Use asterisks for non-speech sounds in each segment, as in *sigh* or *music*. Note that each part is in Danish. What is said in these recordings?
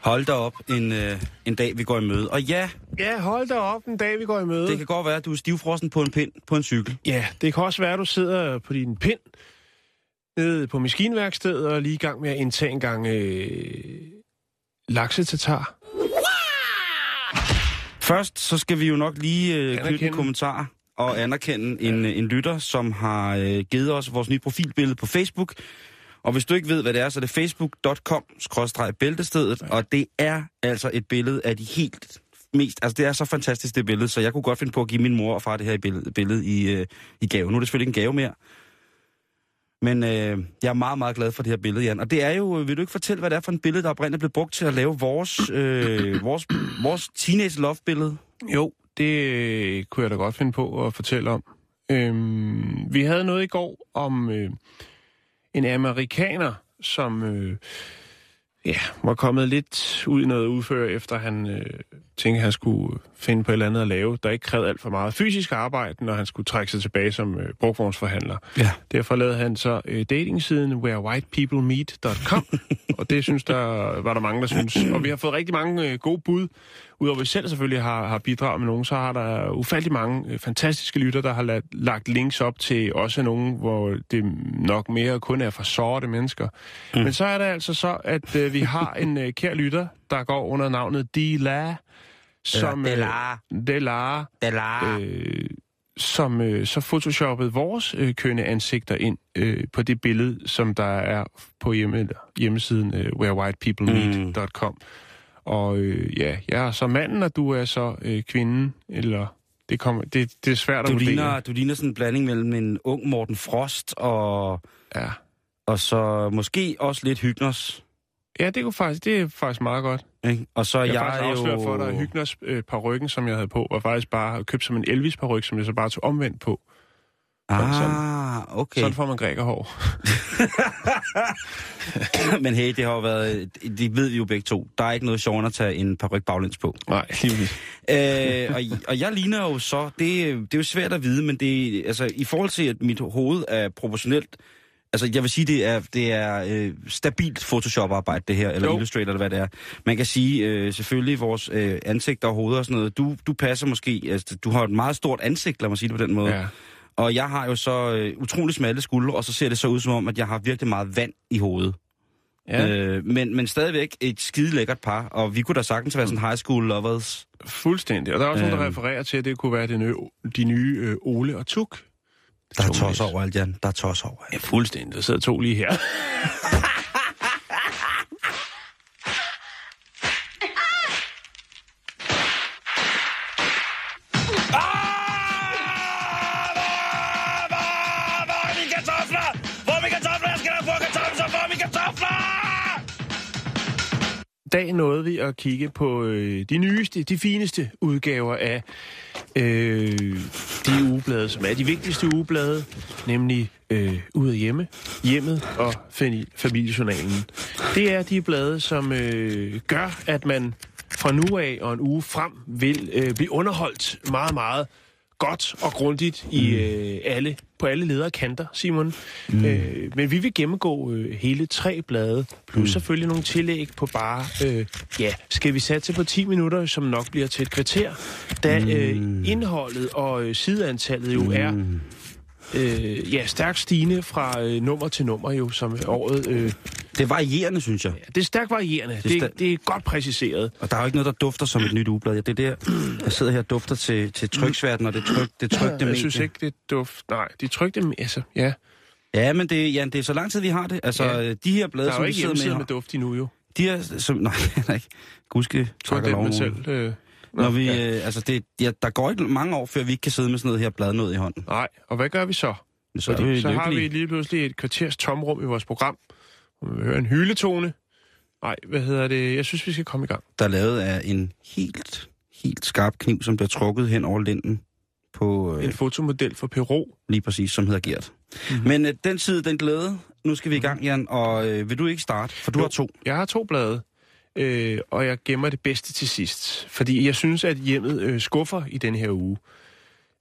Hold da op en, øh, en dag, vi går i møde. Og ja, Ja, hold da op en dag, vi går i møde. det kan godt være, at du er stivfrossen på en pind på en cykel. Ja, det kan også være, at du sidder på din pind nede på maskinværkstedet og lige i gang med at indtage en gang øh, laksetatar. Først så skal vi jo nok lige øh, knytte en kommentar og anerkende en, en lytter, som har øh, givet os vores nye profilbillede på Facebook. Og hvis du ikke ved, hvad det er, så er det facebook.com-bæltestedet, og det er altså et billede af de helt mest... Altså, det er så fantastisk, det billede, så jeg kunne godt finde på at give min mor og far det her billede, billede i, øh, i gave. Nu er det selvfølgelig ikke en gave mere, men øh, jeg er meget, meget glad for det her billede, Jan. Og det er jo, vil du ikke fortælle, hvad det er for et billede, der oprindeligt blev brugt til at lave vores, øh, *clears throat* vores, vores teenage love-billede? Jo, det øh, kunne jeg da godt finde på at fortælle om. Øhm, vi havde noget i går om øh, en amerikaner, som øh, ja, var kommet lidt ud i noget udfør, efter han øh, tænkte, at han skulle finde på et eller andet at lave, der ikke krævede alt for meget fysisk arbejde, når han skulle trække sig tilbage som øh, brugvognsforhandler. Ja. Derfor lavede han så øh, datingsiden wherewhitepeoplemeet.com, *laughs* og det synes der var der mange, der synes. Og vi har fået rigtig mange øh, gode bud. Udover at vi selv selvfølgelig har, har bidraget med nogen, så har der ufattelig mange øh, fantastiske lytter, der har lat, lagt links op til også nogen, hvor det nok mere kun er for sorte mennesker. Mm. Men så er det altså så, at øh, vi har en øh, kær lytter, der går under navnet Dila, som... Eller Øh, Delar Eller... øh, som øh, så photoshoppede vores øh, kønne ansigter ind øh, på det billede, som der er på hjemme, hjemmesiden øh, wherewhitepeoplemeet.com. Mm. Og øh, ja, jeg er så manden, og du er så øh, kvinden, eller det, kommer, det, det er svært Du at vurdere. ligner, du ligner sådan en blanding mellem en ung Morten Frost og, Ja. og så måske også lidt Hygners. Ja, det, kunne faktisk, det er faktisk meget godt. Ikke? Og så Jeg jeg, jo... for dig, at Hygners øh, parykken, som jeg havde på, var faktisk bare købt som en elvis paryk, som jeg så bare tog omvendt på. Ah, okay. Sådan får man grækerhår. *laughs* Men hey, det har jo været... Det ved vi jo begge to. Der er ikke noget sjovere at tage en paryk baglæns på. Nej, lige *laughs* øh, og, og jeg ligner jo så... Det, det er jo svært at vide, men det, altså, i forhold til, at mit hoved er proportionelt... Altså, jeg vil sige, det er, det er øh, stabilt Photoshop-arbejde, det her, eller Jo. Illustrator, eller hvad det er. Man kan sige, øh, selvfølgelig, vores øh, ansigter og hoveder og sådan noget, du, du passer måske... Altså, du har et meget stort ansigt, lad mig sige det på den måde. Ja. Og jeg har jo så øh, utrolig smalle skuldre, og så ser det så ud som om, at jeg har virkelig meget vand i hovedet. Ja. Øh, men, men stadigvæk et skide lækkert par, og vi kunne da sagtens være sådan high school lovers. Fuldstændig. Og der er også øhm. nogen, der Øhm. refererer til, at det kunne være de nye, de nye øh, Ole og Tuk. Der er tos læs. overalt, Jan. Der er tos overalt. Ja, fuldstændig. Der sidder to lige her. *laughs* dag nåede vi at kigge på øh, de nyeste, de fineste udgaver af øh, de ugeblade, som er de vigtigste ugeblade, nemlig øh, Ud af hjemme, Hjemmet og Fami- Familiejournalen. Det er de blade, som øh, gør, at man fra nu af og en uge frem vil øh, blive underholdt meget, meget godt og grundigt i øh, alle, på alle lederkanter, Simon. Mm. Øh, men vi vil gennemgå øh, hele tre blade, plus mm. selvfølgelig nogle tillæg på bare, øh, ja, skal vi satse på 10 minutter, som nok bliver til et kvarter, da øh, indholdet og øh, sideantallet jo er øh, ja, stærkt stigende fra øh, nummer til nummer, jo, som året... Øh, Det er varierende, synes jeg. det er stærkt varierende. er Det, sta- det, det er godt præciseret. Og der er jo ikke noget, der dufter som et nyt ugeblad. Ja, Det er der, jeg sidder her og dufter til, til tryksværten, og det, tryk, det trykte Jeg medie. synes ikke, det er duft. Nej, de trykte... Altså, ja. Ja, men det, Jan, det er så lang tid, vi har det. Altså, Ja. ja. de her blade, Der er som jo vi ikke sidder med, hjemmeside her, med duft endnu, jo. de *laughs* er, som, nej, nej, ikke. Gudske, tak og lov. selv... Øh... Nå, Når vi, ja. øh, altså det, ja, der går ikke mange år, før vi ikke kan sidde med sådan noget her blad noget i hånden. Nej, og hvad gør vi så? Så, Fordi, vi så har vi lige pludselig et kvarters tomrum i vores program. Og vi hører en hyletone. Nej, hvad hedder det? Jeg synes, vi skal komme i gang. der er lavet af en helt, helt skarp kniv, som bliver trukket hen over linden på øh, En fotomodel for Peru. lige præcis, som hedder Gert. Mhm. Mm-hmm. Men øh, den tid, den glæde, nu skal vi i gang, Jan, og øh, vil du ikke starte? For du Jo. har to. Jeg har to blade, øh, og jeg gemmer det bedste til sidst. Fordi jeg synes, at hjemmet øh, skuffer i den her uge.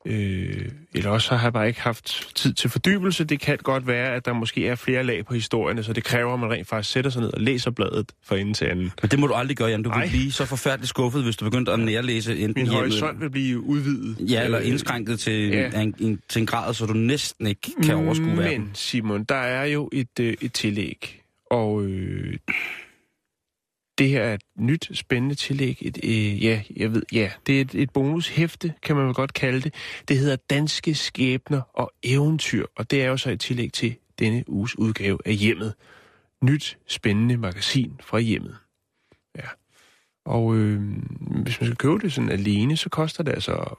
Øh, eller også har jeg bare ikke haft tid til fordybelse. Det kan godt være, at der måske er flere lag på historierne, så det kræver, at man rent faktisk sætter sig ned og læser bladet fra ende til anden. Men det må du aldrig gøre, Jan. Du Ej. vil blive så forfærdeligt skuffet, hvis du begyndte at nærlæse enten Min hjemmet, horisont vil blive udvidet. ja, eller Øh, indskrænket til, ja. en, en, til en grad, så du næsten ikke kan overskue verden. Men Simon, der er jo et, øh, et tillæg, og øh, det her er et nyt, spændende tillæg. Et, øh, ja, jeg ved, ja, det er et, et bonushæfte, kan man vel godt kalde det. Det hedder Danske Skæbner og Eventyr, og det er jo så et tillæg til denne uges udgave af Hjemmet. Nyt, spændende magasin fra Hjemmet. Ja. Og øh, hvis man skal købe det sådan alene, så koster det altså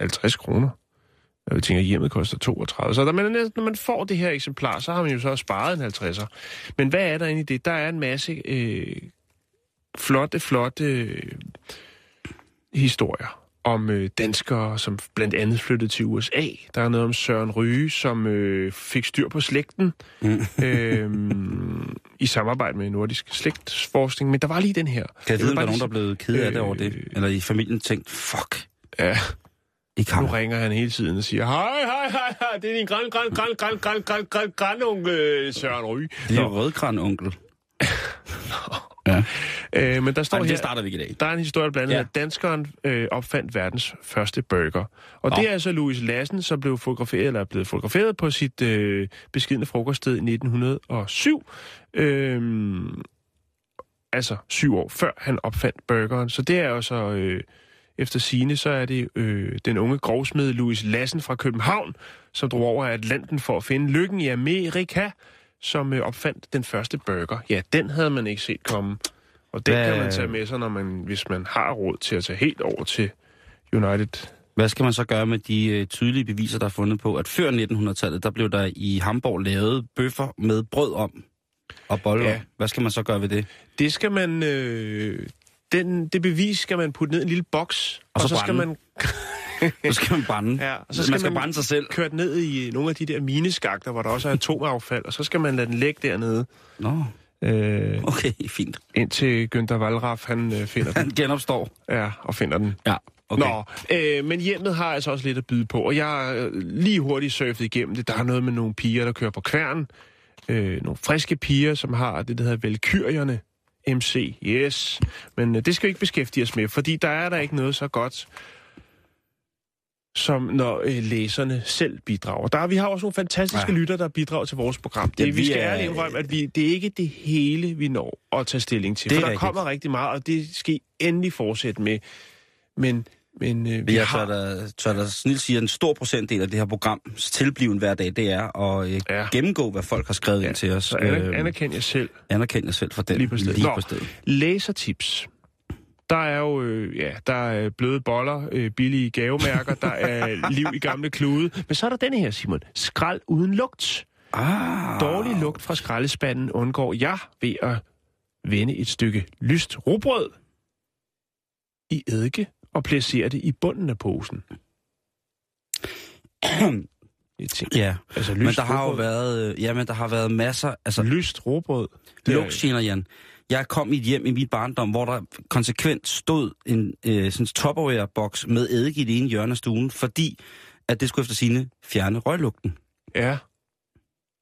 50 kroner. Jeg tænker, at hjemmet koster 32. Så der, man, når man får det her eksemplar, så har man jo så sparet en 50'er. Men hvad er der inde i det? Der er en masse øh, flotte, flotte øh, historier om øh, danskere, som blandt andet flyttede til USA. Der er noget om Søren Ryge, som øh, fik styr på slægten Mm. øh, i samarbejde med Nordisk Slægtsforskning. Men der var lige den her. Kan jeg vide, om der er nogen, der er blevet ked af det øh, over det? Eller i familien tænkt, fuck, Ja, ikke nu ringer han hele tiden og siger, hej, hej, hej, hej, det er din græn, græn, græn, græn, græn, græn, græn, grænonkel Søren Ryge. Det er jo rødgran onkel. *laughs* ja. Øh, men der står Ej, her, starter vi i dag. der er en historie blandt andet, Ja. at danskeren øh, opfandt verdens første burger. Og Nå. det er altså Louis Lassen, som blev fotograferet, eller er blevet fotograferet på sit øh, beskidende frokoststed i 1907. Øh, altså syv år før han opfandt burgeren. Så det er jo så... Øh, efter sine så er det øh, den unge grovsmed Louis Lassen fra København, som drog over Atlanten for at finde lykken i Amerika, som øh, opfandt den første burger. Ja, den havde man ikke set komme. Og den Hvad- kan man tage med sig, når man, hvis man har råd til at tage helt over til United. Hvad skal man så gøre med de øh, tydelige beviser, der er fundet på, at før 1900-tallet, der blev der i Hamburg lavet bøffer med brød om og boller. Ja. Hvad skal man så gøre ved det? Det skal man... Øh, den, det bevis skal man putte ned i en lille boks, og, Og så så skal man *laughs* Så skal man brænde. Ja, og så man skal skal man- brænde sig selv. den ned i nogle af de der mineskakter, hvor der også er atomaffald, og så skal man lade den ligge dernede, Nå, øh, okay, fint. indtil Günther Wallraff, han øh, finder den. Han *laughs* genopstår. Ja, og finder den. Ja, okay. Nå, øh, men hjemmet har altså også lidt at byde på, og jeg har øh, lige hurtigt surfet igennem det. Der er noget med nogle piger, der kører på kværn. Øh, nogle friske piger, som har det, der hedder Valkyrierne. MC, yes. Men øh, det skal vi ikke beskæftige os med, fordi der er der ikke noget så godt, som når øh, læserne selv bidrager. Der, er- vi har også nogle fantastiske Ja. lytter, der bidrager til vores program. Det, Ja, vi vi skal ærligt indrømme, at vi, det er ikke det hele, vi når at tage stilling til. Det For der rigtigt. kommer rigtig meget, og det skal I endelig fortsætte med. Men, men øh, vi jeg har... tør da, tør da snilt sige, at en stor procentdel af det her programs tilbliven hver dag, det er at øh, Ja. gennemgå, hvad folk har skrevet ja. ind til os. Så Øh, anerkend jer selv anerkend jer selv for den. lige på stedet. Lige Nå, på stedet. læsertips. Der er jo øh, ja, der er bløde boller, øh, billige gavemærker, der er *laughs* liv i gamle klude. Men så er der denne her, Simon. Skrald uden lugt. Ah, Dårlig lugt fra skraldespanden undgår jeg ved at vende et stykke lyst rugbrød i eddike og placere det i bunden af posen. Jeg tænker, Ja, altså lyst men der har jo været, øh, ja, men der har været masser, altså Lyst er- lugtgener, Jan. Jeg kom i et hjem i mit barndom, hvor der konsekvent stod en øh, sådan Tupperware-boks med eddike i det ene hjørne af stuen, fordi at det skulle efter sine fjerne røglugten. Ja.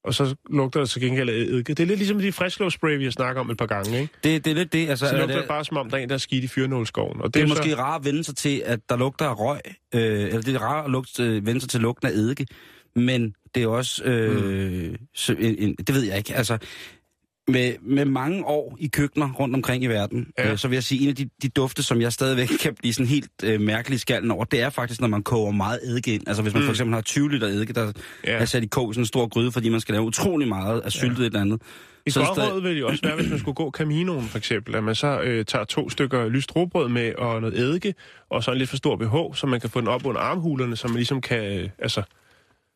Og så lugter det til gengæld af eddike. Det er lidt ligesom de frisklåsspray, vi har snakket om et par gange, ikke? Det, det er lidt det. Altså, Så er lugter det, det bare som om, der er en, der er skidt i fyrnålskoven. Og det er jo måske så, rart at vende sig til, at der lugter af røg, øh, eller det er rart at lugte, øh, vende sig til lugten af eddike, men det er også, øh, mm. så, en, en, det ved jeg ikke, altså, med, med mange år i køkkener rundt omkring i verden, Ja. øh, så vil jeg sige, en af de, de dufte, som jeg stadigvæk *laughs* kan blive sådan helt øh, mærkelig i skallen over, det er faktisk, når man koger meget eddike ind. Altså hvis man mm. for eksempel har 20 liter eddike, der Ja. er sat i kog i sådan en stor gryde, fordi man skal lave utrolig meget af syltet ja. et eller andet. Et Så godt stadig- råd vil jo også være, hvis man skulle gå Caminoen for eksempel, at man så øh, tager to stykker lyst råbrød med og noget eddike, og så en lidt for stor BH, så man kan få den op under armhulerne, så man ligesom kan, øh, altså,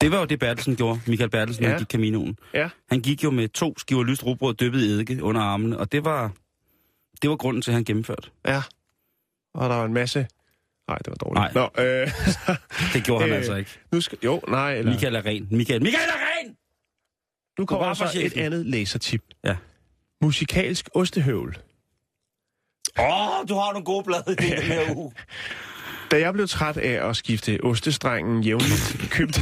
Det var jo det, Bertelsen gjorde, Michael Bertelsen, Ja. han gik Caminoen. ja, Han gik jo med to skiver lyst rugbrød dyppet i eddike under armene, og det var, det var grunden til, at han gennemførte. ja. Og der var en masse... Nej, det var dårligt. Nej. Nå, øh, *laughs* Det gjorde han Øh, altså ikke. nu skal... Jo, nej, eller... Michael er ren. Michael, Michael er ren! nu kommer så et andet læsertip. Ja. Musikalsk ostehøvl. Åh, oh, du har nogle gode blade i den her *laughs* uge. Da jeg blev træt af at skifte ostestrengen jævnligt, købte...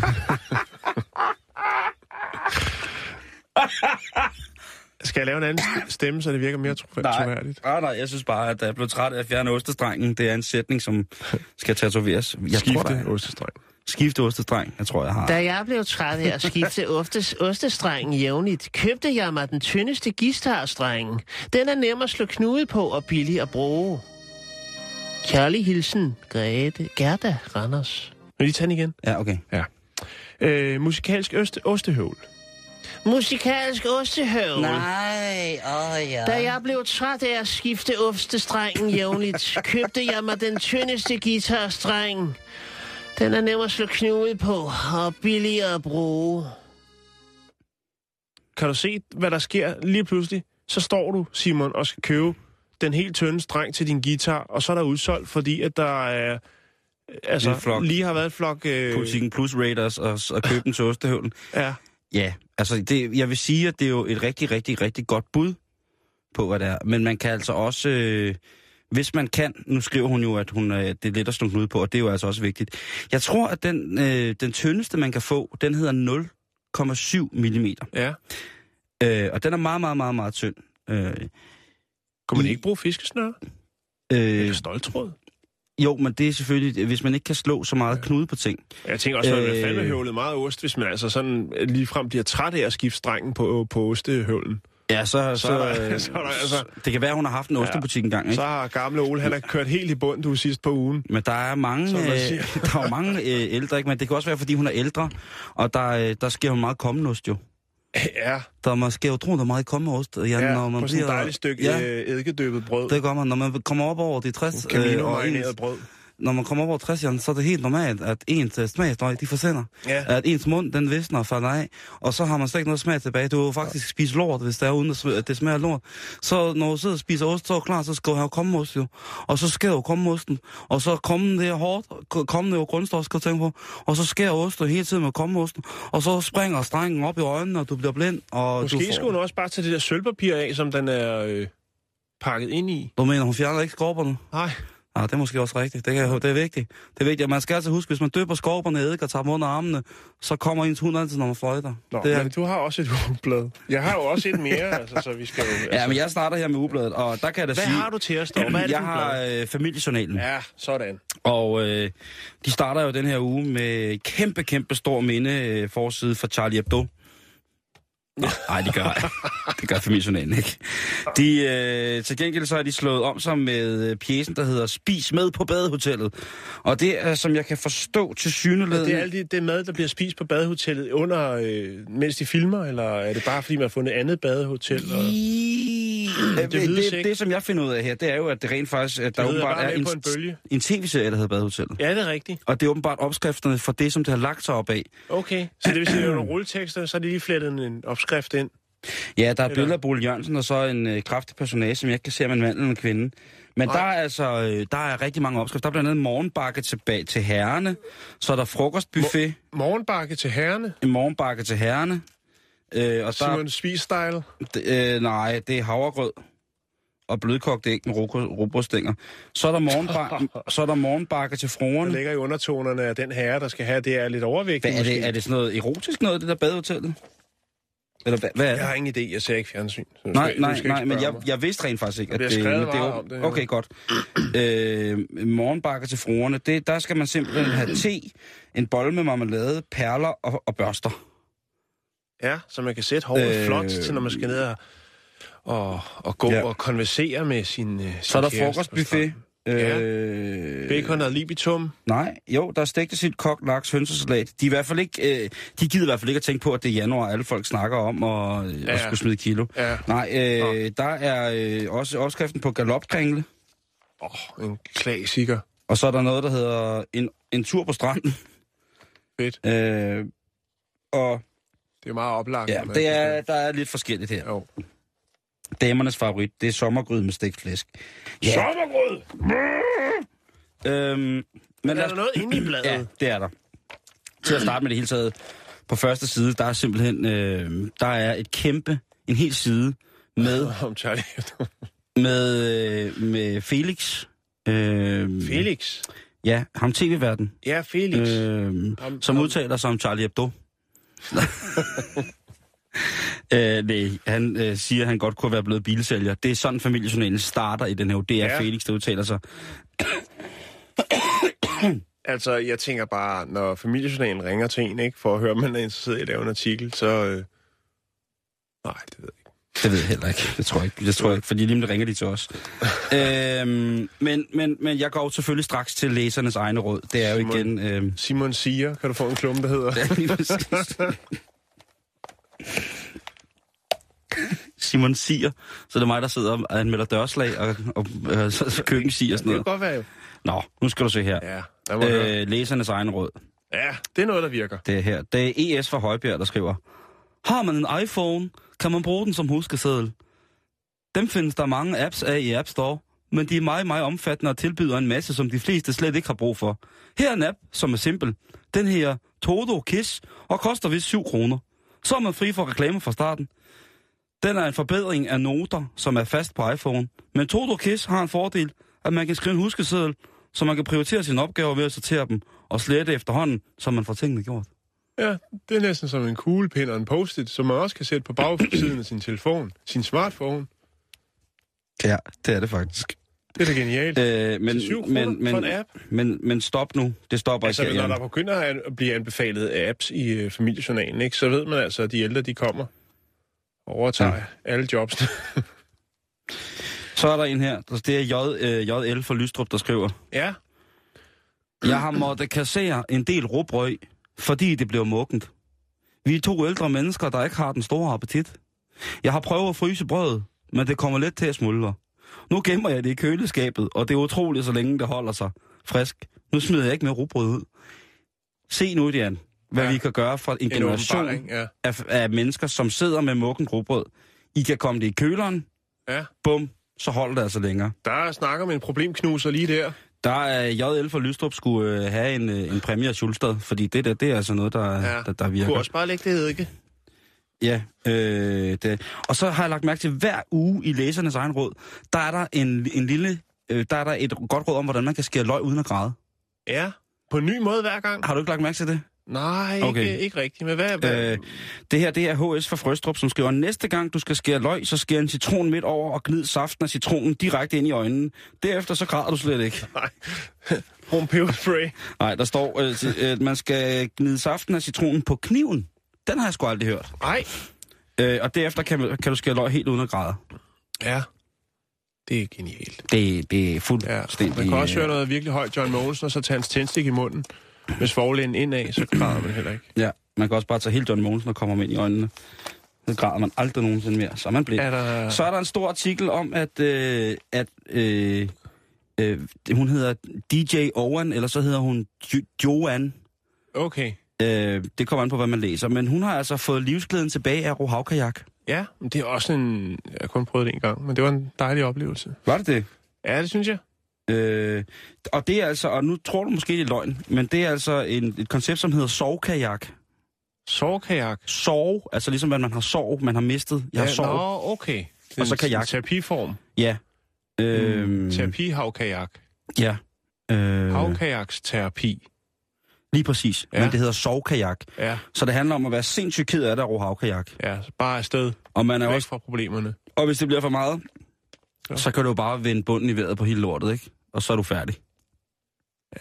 Skal jeg lave en anden st- stemme, så det virker mere tro- troværdigt? nej, nej, jeg synes bare, at jeg blev træt af at fjerne ostestrengen. Det er en sætning, som skal tatoveres. Jeg tror, Skifte der er- ostestreng. Skifte ostestreng, jeg tror, jeg har. Da jeg blev træt af at skifte oftes ostestrengen jævnligt, købte jeg mig den tyndeste gistarstreng. Den er nem at slå knude på og billig at bruge. Kærlig hilsen, Grete, Gerda Randers. Vil I lige tage den igen? Ja, okay. Øh, musikalsk oste, ostehøvl. Musikalsk ostehøvl. Nej, åh ja. Da jeg blev træt af at skifte ostestrengen jævnligt, købte jeg mig den tyndeste guitarstreng. Den er nem at slå knude på og billig at bruge. Kan du se, hvad der sker lige pludselig? Så står du, Simon, og skal købe den helt tynde streng til din guitar, og så er der udsolgt, fordi at der er... Altså, En flok. lige har været et flok... Øh, Politikken plus Raiders og, og købe den til ostehøvlen. Ja, Ja, altså det, jeg vil sige, at det er jo et rigtig, rigtig, rigtig godt bud på, hvad det er. Men man kan altså også, øh, hvis man kan, nu skriver hun jo, at hun, øh, det er let at slå ud på, og det er jo altså også vigtigt. Jeg tror, at den, øh, den tyndeste, man kan få, den hedder 0,7 mm. ja. Øh, og den er meget, meget, meget, meget tynd. Øh, Kunne man I- ikke bruge fiskesnør? øh, Eller stoltråd? jo, men det er selvfølgelig, hvis man ikke kan slå så meget knude på ting. Jeg tænker også, at man Øh. øh... fandme høvlet meget ost, hvis man altså sådan lige frem bliver træt af at skifte strengen på, på ostehøvlen. Ja, så, så, Så er der- øh, *laughs* så er der altså- det kan være, hun har haft en ostebutik engang, ikke? Så har gamle Ole, han har kørt helt i bund, du sidst på ugen. Men der er mange, øh, *laughs* der er mange øh, ældre, ikke? men det kan også være, fordi hun er ældre, og der, øh, der sker jo meget kommenost jo. Ja, Der jo tro, der er meget kommenost, Jan, ja når man på sådan et dejligt stykke Ja, ja, eddikedyppet brød. det gør man. Når man kommer op over de 60, øh, og Camino-marineret ens, brød. Når man kommer op over 60, Jan, så er det helt normalt, at ens øh, smagsløg, de forsvinder. Ja. At ens mund, den visner og falder af, og så har man slet ikke noget smag tilbage. Du vil faktisk spise lort, hvis det er uden at det smager lort. Så når du sidder og spiser ost, så er klar, så skal du have kommeost jo. Og så skærer du kommeosten, og så kommen det hårdt, k- kommen det jo grundstof, skal du tænke på. Og så skærer osten hele tiden med kommeosten, og så springer strengen op i øjnene, og du bliver blind. Og Måske du får... skulle hun også bare tage det der sølvpapir af, som den er øh, pakket ind i. Du mener, hun fjerner ikke skorperne? Nej. Ja, det er måske også rigtigt. Det, kan, det er vigtigt. Det er vigtigt, man skal altså huske, hvis man døber skorperne eddike og tager dem under armene, så kommer ens hund altid, når man fløjter. Nå, det er, men du har også et ugeblad. Jeg har jo også et mere, altså, så vi skal jo... Altså, Ja, men jeg starter her med ugebladet, og der kan jeg da Hvad sige... har du til os? Hvad er jeg har øh, familiejournalen, ja. Ja, sådan. og øh, de starter jo den her uge med kæmpe, kæmpe stor minde øh, forside for Charlie Hebdo. Nej, det gør det gør familiejournalen ikke. De, øh, til gengæld så er de slået om sig med øh, pjecen, der hedder Spis med på badehotellet. Og det er, som jeg kan forstå til syneleden... Det er alt det, det mad, der bliver spist på badehotellet under, øh, mens de filmer, eller er det bare, fordi man har fundet et andet badehotel? Og... *clears throat* det, det, det, det, som jeg finder ud af her, det er jo, at det rent faktisk... At der ved, åbenbart er en, en bølge. en tv-serie, der hedder Badehotellet. Ja, det er rigtigt. Og det er åbenbart opskrifterne for det, som det har lagt sig op af. Okay, så det vil sige, at nogle rulletekster, så er de lige flettet en, opskrift ind. Ja, der er Eller- billeder af Bole Jørgensen, og så en øh, kraftig personage, som jeg ikke kan se, om en mand eller en kvinde. Men Nej. der er altså øh, der er rigtig mange opskrifter. Der er blandt andet morgenbakke tilbage til herrene. Så er der frokostbuffet, Morgenbakke til herrene. en morgenbakke til herrene. Øh, og der, Simon Spies-style. øh, nej, det er havregrød og blødkogt æg med ro- robrødstænger. Så er der, morgenbakke, *laughs* så er der morgenbakke til Der fruerne. ligger i undertonerne af den herre, der skal have, det er lidt overvægtigt Hvad er måske. det, er det sådan noget erotisk noget, det der badehotellet? Eller hvad, hvad er det? Jeg har ingen idé, jeg ser ikke fjernsyn. så Nej, skal- nej, nej, men jeg, jeg vidste rent faktisk ikke, at det, det meget var- om det, ja. Okay, godt. Øh, morgenbakker til fruerne, det, der skal man simpelthen have te, en bolle med marmelade, perler og, og børster. Ja, så man kan sætte håret Øh, øh, flot til, når man skal ned og og, og gå Ja. og konversere med sin, øh, sin Så er der frokostbuffet. stranden. Ja. Øh, Bacon og libitum. Nej, jo, der er stegte sit kok, laks, hønsesalat. De, er i hvert fald ikke, øh, de gider i hvert fald ikke at tænke på, at det er januar, alle folk snakker om og, øh, Ja. at skulle smide kilo. Ja. Nej, øh, der er øh, også opskriften på galopkringle, Åh, oh, en klassiker. og så er der noget, der hedder en, en tur på stranden. Fedt. Øh, og Det er meget oplagt. ja, det er, der er lidt forskelligt her. Jo. Damernes favorit, det er sommergryd med stegt flæsk. Ja. Sommergryd! Øhm, men Men er der noget inde i bladet? Ja, det er der. Til at starte med det hele taget, på første side, der er simpelthen, øh, der er et kæmpe, en hel side med, *laughs* Om Charlie. med, øh, med Felix. Øh, Felix. Ja, ham tv-verden, Ja, Felix. Øh, Ham- som ham- udtaler sig om Charlie Hebdo. *laughs* *laughs* øh, nej, han øh, siger, at han godt kunne være blevet bilsælger. Det er sådan, familiejournalen starter i den her. Det er. Ja. Felix, der udtaler sig. *coughs* altså, jeg tænker bare, når familiejournalen ringer til en, ikke, for at høre, om man er interesseret i at lave en artikel, så... Øh... Nej, det ved jeg ikke. Det ved jeg heller ikke. Det tror jeg ikke. Det tror jeg ikke, fordi lige lidt ringer de til os. *laughs* øhm, men, men, men jeg går selvfølgelig straks til læsernes egne råd. Det er jo Simon. igen... Øhm, Simon siger, kan du få en klumme, der hedder? er præcis. *laughs* Simon siger, så det er mig, der sidder og anmelder dørslag og, og, og så, så køkken siger og sådan Det kan noget. godt være, jo. Nå, nu skal du se her. Ja, høre. Øh, læsernes egne råd. Ja, det er noget, der virker. Det er her. Det er ES fra Højbjerg, der skriver. Har man en iPhone, kan man bruge den som huskeseddel. Dem findes der mange apps af i App Store, men de er meget, meget omfattende og tilbyder en masse, som de fleste slet ikke har brug for. Her er en app, som er simpel. Den her Todo Kiss og koster vist 7 kroner. Så er man fri for reklamer fra starten. Den er en forbedring af noter, som er fast på iPhone. Men Todo Kiss har en fordel, at man kan skrive en huskeseddel, så man kan prioritere sine opgaver ved at sortere dem og slette efterhånden, så man får tingene gjort. Ja, det er næsten som en kuglepind og en post-it, som man også kan sætte på bagsiden af sin telefon, sin smartphone. Ja, det er det faktisk. Det er da genialt. Øh, men, men, men? Men, men stop nu. Det stopper altså, ikke når her, der begynder at blive anbefalet apps i øh, familiejournalen, ikke, så ved man altså, at de ældre, de kommer og overtager ja. alle jobs. *laughs* Så er der en her. Det er J, øh, JL for Lystrup, der skriver. ja, Jeg har måttet kassere en del råbrøg, fordi det blev muggent. Vi er to ældre mennesker, der ikke har den store appetit. Jeg har prøvet at fryse brødet, men det kommer let til at smuldre. Nu gemmer jeg det i køleskabet, og det er utroligt, så længe det holder sig frisk. Nu smider jeg ikke mere rugbrød ud. Se nu, Jan, hvad ja. Vi kan gøre for en, en generation ja. af, af mennesker, som sidder med muggen rugbrød. I kan komme det i køleren, ja. bum, så holder det altså længere. Der snakker man en problemknuser lige der. Der er JL for Lystrup skulle øh, have en, øh, en præmie af Schulstad, fordi det der, det er altså noget, der, ja. der, der virker. Du også bare lægge det eddike. Ja, øh, det. Og så har jeg lagt mærke til, at hver uge i læsernes egen råd, der er der en, en lille, øh, der er der et godt råd om, hvordan man kan skære løg uden at græde. Ja, på en ny måde hver gang. Har du ikke lagt mærke til det? Nej, ikke, Okay. okay. ikke rigtigt. Men hvad, hvad? Øh, det her, det er HS fra Frøstrup, som skriver, næste gang du skal skære løg, så skær en citron midt over og gnid saften af citronen direkte ind i øjnene. Derefter så græder du slet ikke. *laughs* Nej. Brun peberspray. Nej, der står, øh, til- øh, man skal gnide saften af citronen på kniven. Den har jeg sgu aldrig hørt. Nej. Øh, og derefter kan, kan du skære løg helt uden at græde. Ja. Det er genialt. Det, det er Ja. fuldstændig... Man kan også øh, høre noget virkelig højt John Mogensen, og så tage hans tændstik i munden. Med svoglænden indad, så græder man heller ikke. Ja, man kan også bare tage hele John Mogensen og komme ham ind i øjnene. Så græder man aldrig nogensinde mere, så er man blind. Er der... Så er der en stor artikel om, at, øh, at øh, øh, hun hedder DJ Owen, eller så hedder hun jo- Joanne. Okay. Øh, det kommer an på, hvad man læser. Men hun har altså fået livsglæden tilbage af rohavkajak. Ja, men det er også en... Jeg har kun prøvet det en gang, men det var en dejlig oplevelse. Var det det? Ja, det synes jeg. Øh, og det er altså, og nu tror du måske, det er løgn, men det er altså en, et koncept, som hedder sovkajak. Sovkajak. Sov, altså ligesom at man har sov, man har mistet. Jeg har ja, sovet. Nå, okay. Det Og så kajak. en Terapiform. Ja. Øhm, Mm. Terapihavkajak. Ja. Øh, Havkajaks terapi. lige præcis. Ja. Men det hedder sovkajak. Ja, Så det handler om at være sindssygt ked af det at ro havkajak. ja. så Bare afsted. Og, man er Væk også, fra problemerne. og hvis det bliver for meget, Ja. så kan du jo bare vende bunden i vejret på hele lortet, ikke? Og så er du færdig.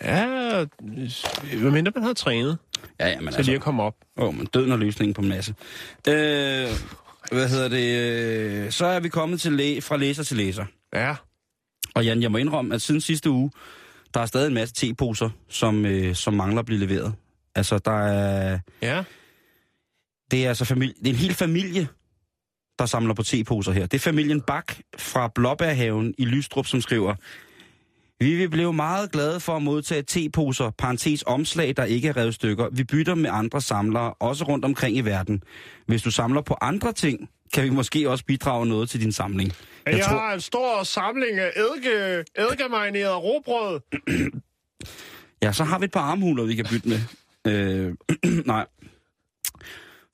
Ja, hvad mindre man har trænet, Ja, ja, men så altså, lige at komme op. åh, men døden er løsningen på en masse. Øh, Hvad hedder det? øh, Så er vi kommet til læ- fra læser til læser. Ja. Og Jan, jeg må indrømme, at siden sidste uge, der er stadig en masse teposer, som, øh, som mangler at blive leveret. Altså, der er... Ja. Det er altså familie, det er en hel familie, der samler på teposer her. Det er familien Bak fra Blåbærhaven i Lystrup, som skriver, vi vil blive meget glade for at modtage teposer, parentes omslag, der ikke er revet stykker. Vi bytter med andre samlere, også rundt omkring i verden. Hvis du samler på andre ting, kan vi måske også bidrage noget til din samling. Jeg, jeg tror... har en stor samling af eddike, eddikemarineret råbrød. Ja, så har vi et par armhuler, vi kan bytte med. Øh, *clears throat* nej.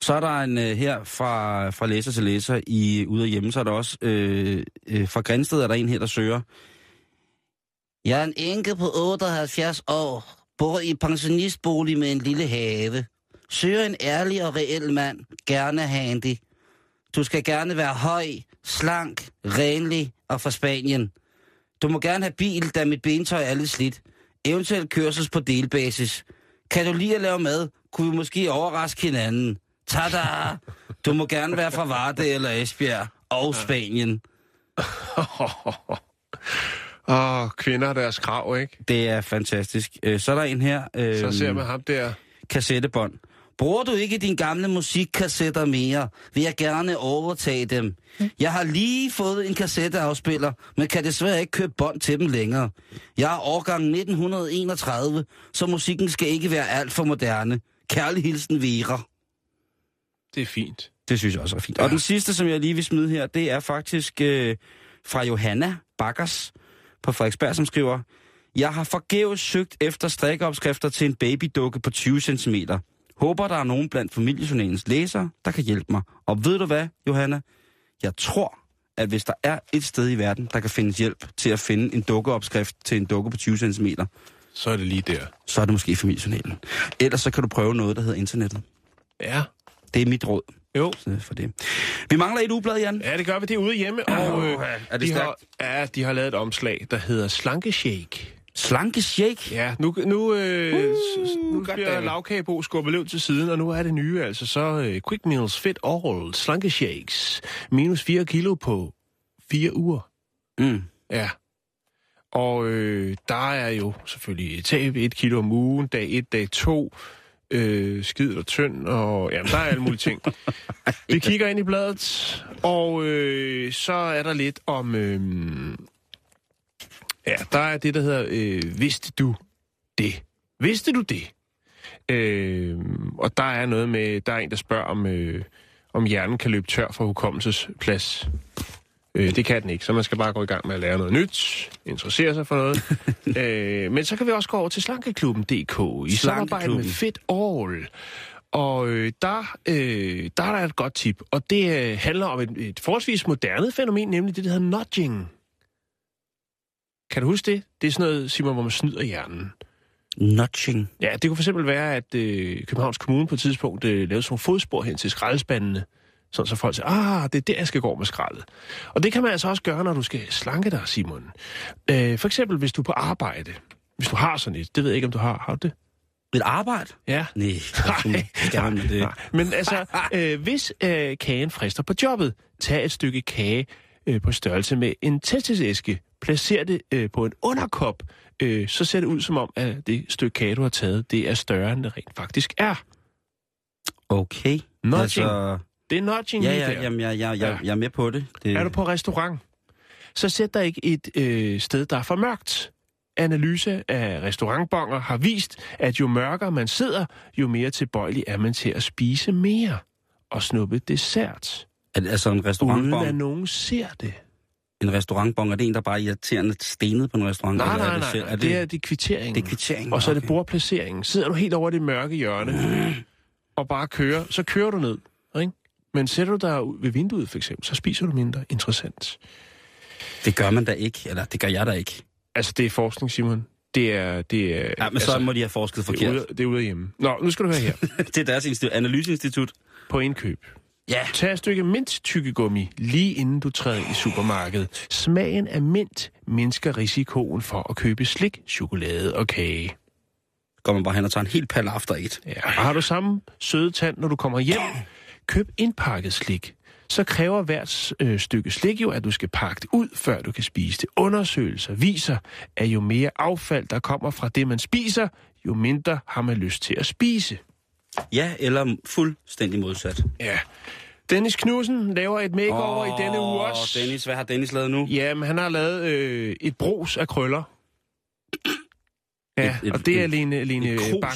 Så er der en øh, her fra, fra læser til læser i ude af hjemme, så er der også øh, øh, fra Grænsted er der en her, der søger. Jeg er en enke på 78 år, bor i pensionistbolig med en lille have. Søger en ærlig og reel mand, gerne handy. Du skal gerne være høj, slank, renlig og fra Spanien. Du må gerne have bil, da mit bentøj er lidt slidt. Eventuelt kørsels på delbasis. Kan du lide at lave mad, kunne vi måske overraske hinanden. Tada! Du må gerne være fra Varde eller Esbjerg og Spanien. *laughs* Åh, oh, kvinder og deres krav, ikke? Det er fantastisk. Øh, Så er der en her. Øh, Så ser man ham der. Kassettebånd. Bruger du ikke dine gamle musikkassetter mere, vil jeg gerne overtage dem. Jeg har lige fået en kassetteafspiller, men kan desværre ikke købe bånd til dem længere. Jeg er årgang 1931, så musikken skal ikke være alt for moderne. Kærlig hilsen, Vera. Det er fint. Det synes jeg også er fint. Ja. Og den sidste, som jeg lige vil smide her, det er faktisk øh, fra Johanna Bakkers på Frederiksberg, som skriver, Jeg har forgæves søgt efter strikkeopskrifter til en babydukke på 20 cm. Håber, der er nogen blandt familiejournalens læsere, der kan hjælpe mig. Og ved du hvad, Johanna? Jeg tror, at hvis der er et sted i verden, der kan findes hjælp til at finde en dukkeopskrift til en dukke på 20 cm, Så er det lige der. så er det måske familiejournalen. Ellers så kan du prøve noget, der hedder internettet. Ja. Det er mit råd Jo. for det. Vi mangler et ugeblad, Jan. Ja, det gør vi. Det er ude hjemme, og øh, er det de, har, ja, de har lavet et omslag, der hedder Slanke Shake. Slanke shake. Ja, nu, nu, øh, uh, nu bliver lavkagebo skubbet løb til siden, og nu er det nye, altså så øh, Quick Meals Fit All Slanke Shakes. Minus 4 kilo på 4 uger. Mm. Ja. Og øh, der er jo selvfølgelig tab 1 kilo om ugen, dag 1, dag 2, øh, skid og tynd, og jamen, der er alle mulige ting. Vi kigger ind i bladet, og øh, så er der lidt om... Øh, ja, der er det, der hedder øh, Vidste du det? Vidste du det? Øh, og der er noget med... Der er en, der spørger, om, øh, om hjernen kan løbe tør for hukommelsesplads. Øh, det kan den ikke, så man skal bare gå i gang med at lære noget nyt, interessere sig for noget. *laughs* øh, men så kan vi også gå over til slankeklubben.dk i samarbejde med Fit All. Og øh, der, øh, der er der et godt tip, og det øh, handler om et, et forholdsvis moderne fænomen, nemlig det, der hedder nudging. Kan du huske det? Det er sådan noget, Simon, hvor man snyder hjernen. Notching. Ja, det kunne for eksempel være, at øh, Københavns Kommune på et tidspunkt øh, lavede sådan nogle fodspor hen til skraldespandene, sådan så folk siger, ah, det er der, jeg skal gå med skraldet. Og det kan man altså også gøre, når du skal slanke dig, Simon. Øh, for eksempel, hvis du er på arbejde. Hvis du har sådan et, det ved jeg ikke, om du har. Har du det? Et arbejde? Ja. *laughs* Nej, Nej, man med det? nej. Men altså, øh, hvis øh, kagen frister på jobbet, tag et stykke kage øh, på størrelse med en testisæske, placer det øh, på en underkop, øh, så ser det ud som om, at det stykke kage, du har taget, det er større, end det rent faktisk er. Okay. Nudging. Altså, Det er nudging ja, ja, jamen, jeg, jeg, jeg, jeg er med på det. det Er du på restaurant, så sæt dig ikke et øh, sted, der er for mørkt. Analyse af restaurantbonger har vist, at jo mørkere man sidder, jo mere tilbøjelig er man til at spise mere og snuppe dessert, Er det altså en uden at restaurantbong? nogen ser det. En restaurantbong, er det en, der bare er irriterende stenet på en restaurant? Nej, eller nej, det nej, nej. Er Det er, det, det er kvitteringen. det er kvittering? Og så er det okay. bordplaceringen. Sidder du helt over det mørke hjørne, og bare kører, så kører du ned. Men sætter du dig ud ved vinduet for eksempel, så spiser du mindre interessant. Det gør man da ikke, eller det gør jeg da ikke. Altså, det er forskning, Simon. Det er... Det er Ja, men altså, så må de have forsket det er, forkert. ude, det er ude af hjemme. Nå, nu skal du høre her. *laughs* det er deres institut, analyseinstitut. På indkøb. Ja. Tag et stykke mint tykkegummi lige inden du træder i supermarkedet. Smagen af mint mindsker risikoen for at købe slik, chokolade og kage. Går man bare hen og tager en helt pal after et. Ja. Og har du samme søde tand, når du kommer hjem? Køb indpakket slik. så kræver hvert øh, stykke slik jo, at du skal pakke det ud, før du kan spise det. Undersøgelser viser, at jo mere affald, der kommer fra det, man spiser, jo mindre har man lyst til at spise. Ja, eller fuldstændig modsat. Ja. Dennis Knudsen laver et makeover i denne uge også. Dennis, hvad har Dennis lavet nu? Jamen, han har lavet øh, et brus af krøller. Ja, Et- et- og det er et- Lene, Bak.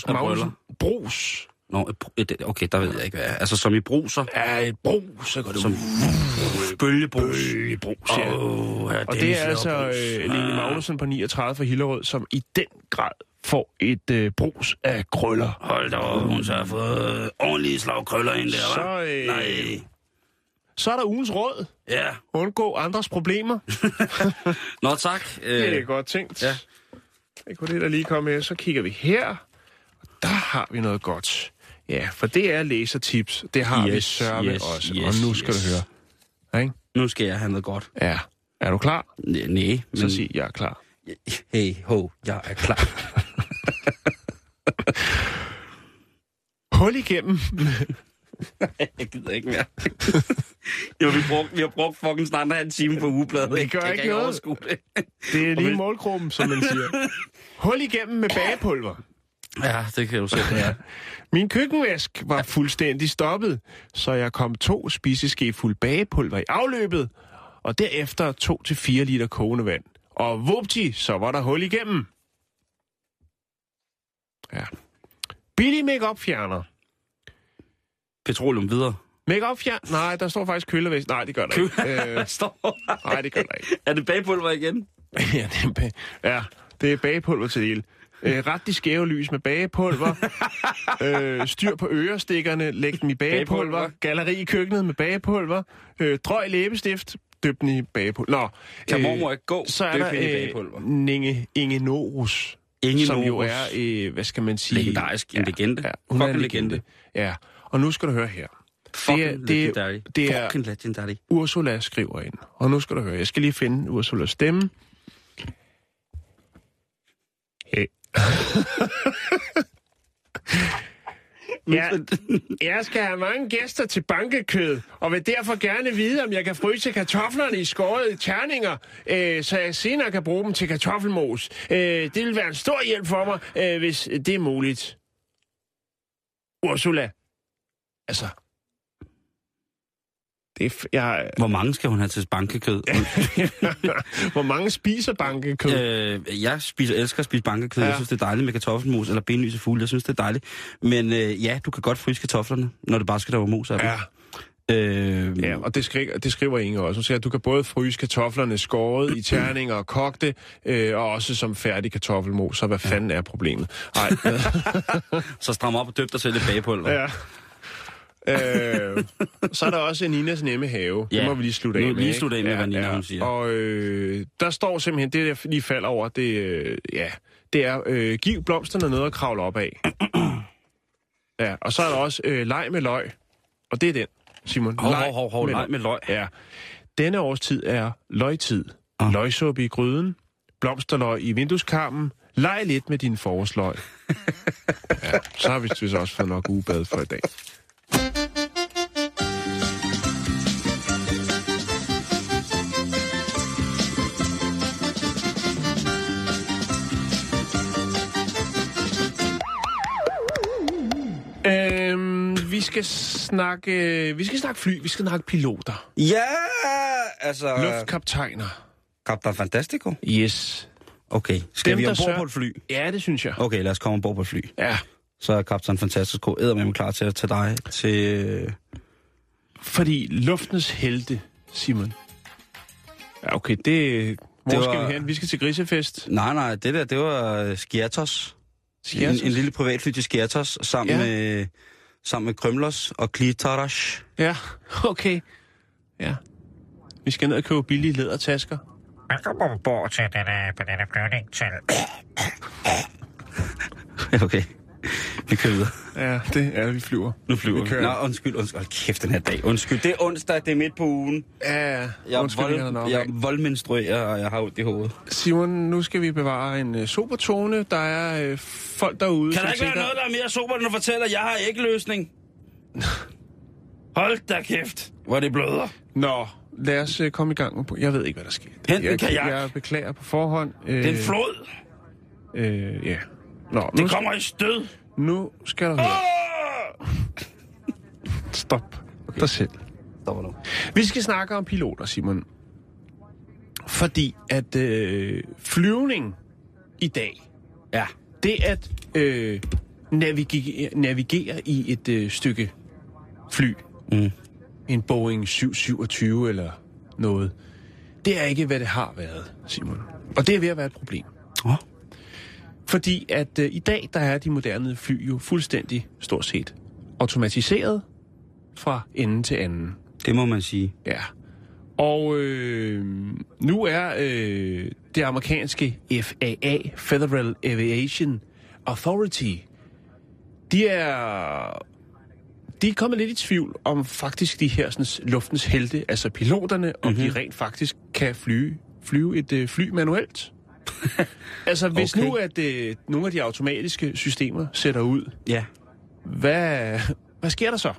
Brus. Nå, okay, der ved jeg ikke, hvad er. Altså som i bruser. Ja, et brus, så går det Som bølgebrus. Bølgebrus, ja. Åh, ja, Og det er altså øh, Lene Magnussen på 39 fra Hillerød, som i den grad får et øh, brus af krøller. Hold da op, hun så har fået ordentlige slag krøller ind der, Så, hva'? øh, Nej. Så er der ugens råd. Ja. Undgå andres problemer. *laughs* Nå, tak. Det er Øh, godt tænkt. ja. Det kunne det der lige komme med. Så kigger vi her. Og der har vi noget godt. Ja, for det er læsertips. Det har vi Yes, sørme yes, også. yes, og nu skal yes. du høre. Ja, Ikke? nu skal jeg have noget godt. Ja. Er du klar? N- Nej, Så men... sig, jeg er klar. Hey, ho, jeg er klar. *laughs* Hul igennem. *laughs* jeg gider ikke mere. *laughs* jo, vi, brugt, vi har brugt fucking snart en halv time på ugebladet. Det gør jeg ikke kan noget. det. Det er lige målgruppen, som man siger. Hul igennem med bagepulver. Ja, det kan du se. *laughs* Ja. Min køkkenvask var fuldstændig stoppet, så jeg kom to spiseske fuld bagepulver i afløbet, og derefter 2-4 liter kogende vand. Og vupti, så var der hul igennem. Ja. Billig make fjerner. Petroleum videre. Make fjerner? Nej, der står faktisk kølevæsk. Nej, det gør der ikke. *laughs* Øh, Hvad står nej, det gør der ikke. Er det bagpulver igen? *laughs* ja, det er, ja, det er bagepulver til det hele. Øh, ret de skæve lys med bagepulver. *laughs* øh, styr på ørestikkerne, læg dem i bagepulver. Bagepulver. Galleri i køkkenet med bagepulver. Øh, drøg læbestift, døb den i bagepulver. Nå, Kan mormor ikke gå? så er der øh. Ninge, Inge Norus, Inge som jo er, øh, hvad skal man sige... Legendarisk. En legende. Ja, hun er en Fucking legende. legende. Ja, og nu skal du høre her. Fucking det er- det er- legendary. det er- Fucking legendary. Ursula skriver ind. Og nu skal du høre, jeg skal lige finde Ursulas stemme. Hey ja, jeg skal have mange gæster til bankekød, og vil derfor gerne vide, om jeg kan fryse kartoflerne i skårede terninger, øh, så jeg senere kan bruge dem til kartoffelmos. Øh, det vil være en stor hjælp for mig, øh, hvis det er muligt. Ursula. Altså. Det jeg, Hvor mange skal hun have til bankekød? *laughs* Hvor mange spiser bankekød? øh, jeg spiser, elsker at spise bankekød. Ja. Jeg synes, det er dejligt med kartoffelmos eller benlyse fugle. Jeg synes, det er dejligt. Men øh, ja, du kan godt fryse kartoflerne, når det bare skal der være mos af dem. Ja, Øh, ja, og det skriver, det skriver Inge også. Hun siger, at du kan både fryse kartoflerne skåret i terninger og kogte, øh, og også som færdig kartoffelmos. Så hvad fanden er problemet? Ej, *laughs* Så stram op og døb dig selv i bagepulver. ja. Øh, så er der også Ninas nemme have. Ja. Ja. Det må vi lige slutte af med. lige slutte af med, hvad Nina, hun siger. Og øh, der står simpelthen, det jeg lige falder over, det, øh, ja, det er, øh, giv blomsterne noget at kravle op af. *clears throat* ja, og så er der også øh, leg med løg. Og det er den, Simon. Hov, Leg hov, hov, hov, leg med løg. Ja. Denne årstid er løgtid. Ah. Løgsuppe i gryden, blomsterløg i vindueskarmen, leg lidt med din forårsløg. *laughs* ja, så har vi vist også fået nok ugebad for i dag. Øhm, vi skal snakke, vi skal snakke fly, vi skal snakke piloter, Ja, altså... luftkaptajner. Captain Fantastico? Yes. Okay, skal Dem, vi ombord sørger- på et fly? Ja, det synes jeg. Okay, lad os komme ombord på et fly. Ja, Så er Captain Fantastico eddermame klar til at tage dig til... øh, fordi luftens helte, Simon. Ja, okay, det... Hvor Det skal var- vi hen? Vi skal til grisefest. Nej, nej, det der, det var øh, Skiertos. Skiertos? En, en lille privatfly til Skiertos, sammen, Ja. med, sammen med Krymlos og Klitorash. Ja, *laughs* okay. Ja. Vi skal ned og købe billige lædertasker. Velkommen ombord til denne, på denne flyvning til *laughs* okay, vi kører videre. Ja, det er vi flyver. Nu flyver Vi vi. Nå, undskyld, undskyld. Hold kæft, den her dag. Undskyld, det er onsdag, det er midt på ugen. Ja, ja. Jeg nok vold, jeg er voldmenstruerer, og jeg har ondt i hovedet. Simon, nu skal vi bevare en uh, sober tone. Der er uh, folk derude, Kan der ikke være tænker... noget, der er mere sober, end at fortælle, at jeg har ikke løsning? *laughs* Hold da kæft, hvor det bløder. Nå, lad os øh, komme i gang. på- Jeg ved ikke, hvad der sker. Hent en jeg, kajak. jeg beklager på forhånd. Øh, Det er en flod. Øh, ja. Nå, nu, Det kommer i stød. Nu skal du høre. Ah! Stop okay. dig selv. Stopper nu. Vi skal snakke om piloter, Simon. Fordi at øh, flyvning i dag, Ja. det at øh, navigere, navigere i et øh, stykke fly, Mm. en Boeing 727 eller noget, det er ikke, hvad det har været, Simon. Og det er ved at være et problem. Åh. Fordi at øh, i dag, der er de moderne fly jo fuldstændig, stort set, automatiseret fra ende til anden. Det må man sige. Ja. Og øh, nu er øh, det amerikanske FAA, Federal Aviation Authority, de er, de er kommet lidt i tvivl om faktisk de her sådan, luftens helte, altså piloterne, om Mhm. de rent faktisk kan flyve, flyve et øh, fly manuelt. *laughs* altså hvis Okay. nu at øh, nogle af de automatiske systemer sætter ud, Ja. hvad, hvad sker der så?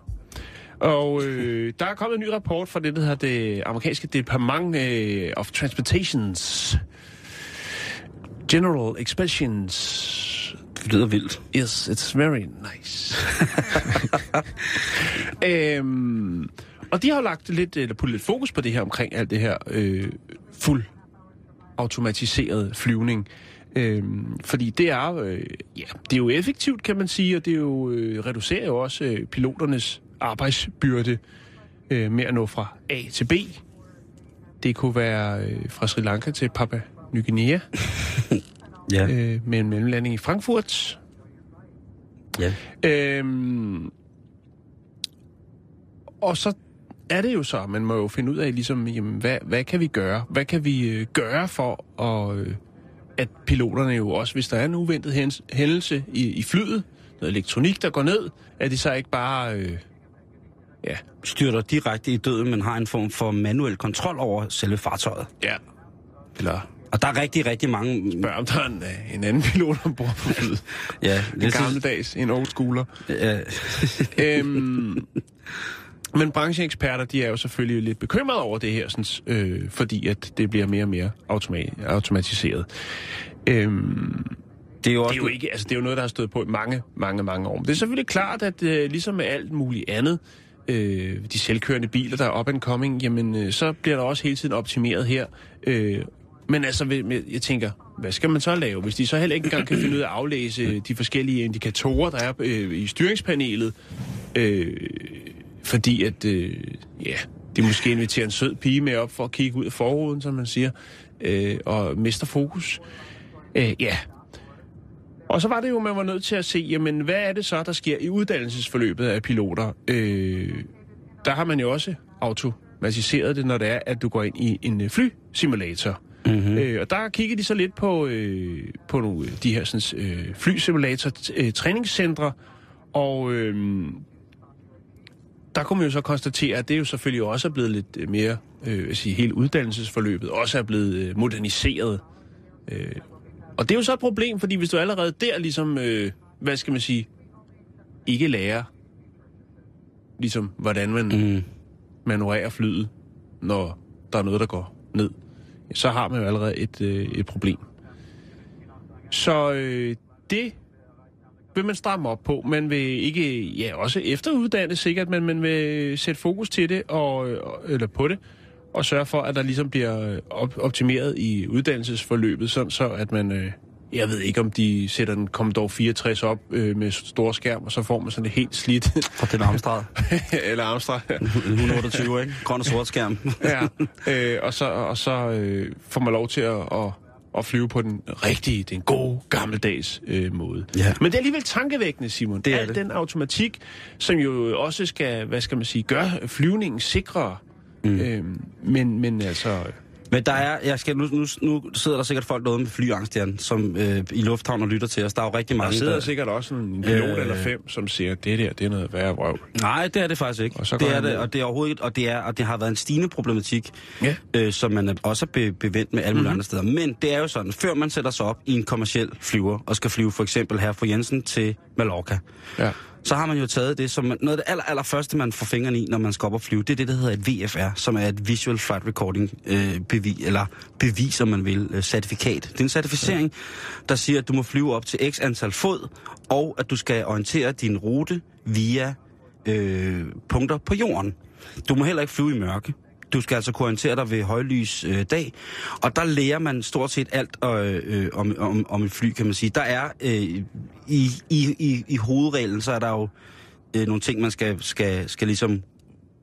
Og øh, der er kommet en ny rapport fra det, der hedder det amerikanske Department øh, of Transportations General Expressions. Det lyder vildt. Yes, it's very nice. *laughs* øhm, og de har jo lagt lidt, eller puttet lidt fokus på det her omkring alt det her øh, fuld automatiseret flyvning. Øhm, fordi det er, øh, ja, det er jo effektivt, kan man sige, og det er jo, øh, reducerer jo også øh, piloternes arbejdsbyrde øh, med at nå fra A til B. Det kunne være øh, fra Sri Lanka til Papua Ny Guinea, *laughs* Ja. øh, med en mellemlanding i Frankfurt. ja. Øhm, og så er det jo så, man må jo finde ud af, ligesom, jamen, hvad, hvad kan vi gøre? Hvad kan vi øh, gøre for, at, øh, at piloterne jo også, hvis der er en uventet hændelse i, i flyet, noget elektronik, der går ned, at de så ikke bare... Øh, ja, Styrter direkte i døden, men har en form for manuel kontrol over selve fartøjet. ja. Eller Og der er rigtig, rigtig mange... spørg, om der er en, øh, en anden pilot ombord på flyet. Ja, En gammeldags, en old schooler. Ja, øhm, *laughs* men brancheeksperter, de er jo selvfølgelig lidt bekymrede over det her, sådan, øh, fordi at det bliver mere og mere automa- automatiseret. Øhm, det er jo også... det er jo ikke, altså det er jo noget, der har stået på i mange, mange, mange år. Men det er selvfølgelig klart, at øh, ligesom med alt muligt andet, øh, de selvkørende biler, der er up and coming, jamen øh, så bliver der også hele tiden optimeret her. Øh, men altså, jeg tænker, hvad skal man så lave, hvis de så heller ikke engang kan finde ud af at aflæse de forskellige indikatorer, der er øh, i styringspanelet, øh, fordi at, øh, ja, de måske inviterer en sød pige med op for at kigge ud af forruden, som man siger, øh, og mister fokus. Øh, ja, og så var det jo, man var nødt til at se, jamen, hvad er det så, der sker i uddannelsesforløbet af piloter? Øh, der har man jo også automatiseret det, når det er, at du går ind i en øh, flysimulator. Mm-hmm. Øh, og der kigger de så lidt på, øh, på nogle, af de her sådan, øh, flysimulator-træningscentre, og øh, der kunne man jo så konstatere, at det jo selvfølgelig også er blevet lidt øh, mere, øh, jeg sige, hele uddannelsesforløbet også er blevet øh, moderniseret. Øh, og det er jo så et problem, fordi hvis du allerede der ligesom, øh, hvad skal man sige, ikke lærer, ligesom hvordan man Mm. manøvrerer flyet, når der er noget, der går ned, så har man jo allerede et, øh, et problem. Så øh, det vil man stramme op på. Man vil ikke, ja, også efteruddanne sikkert, men man vil sætte fokus til det, og, øh, eller på det, og sørge for, at der ligesom bliver op, optimeret i uddannelsesforløbet, sådan så at man, øh, jeg ved ikke om de sætter den Commodore 64 op øh, med stor skærm, og så får man sådan et helt slidt, Fra den Amstrad. eller Amstrad, *laughs* 128, ikke? Grøn og sort skærm. ja, øh, og så, og så øh, får man lov til at, at, at flyve på den rigtige, den gode, gammeldags øh, måde. Ja. Men det er alligevel tankevækkende, Simon. Det er Al det. den automatik, som jo også skal, hvad skal man sige, gøre flyvningen sikrere. Mm. Øh, men, men altså... Men der er, jeg skal, nu, nu, nu sidder der sikkert folk derude med flyangst, Jan, som øh, i lufthavn og lytter til os. Der er jo rigtig Der mange, sidder sikkert også en pilot Øh. eller fem, som siger, at det der, det er noget værre vrøvl. Nej, det er det faktisk ikke. Og så går det er det, og det er overhovedet ikke, og det, er, og det har været en stigende problematik, Ja. øh, som man er også er be, bevendt med alle mulige Mhm. andre steder. Men det er jo sådan, før man sætter sig op i en kommersiel flyver, og skal flyve for eksempel her fra Jensen til Mallorca, Ja. Så har man jo taget det som noget af det aller, aller første, man får fingrene i, når man skal op og flyve. Det er det, der hedder et VFR, som er et Visual Flight Recording øh, bevis, eller bevis, om man vil, øh, certifikat. Det er en certificering, der siger, at du må flyve op til x antal fod, og at du skal orientere din rute via øh, punkter på jorden. Du må heller ikke flyve i mørke. Du skal altså kunne orientere dig ved højlys øh, dag, og der lærer man stort set alt øh, øh, om, om, om et fly, kan man sige. Der er øh, i, i, i, i hovedreglen, så er der jo øh, nogle ting, man skal, skal, skal ligesom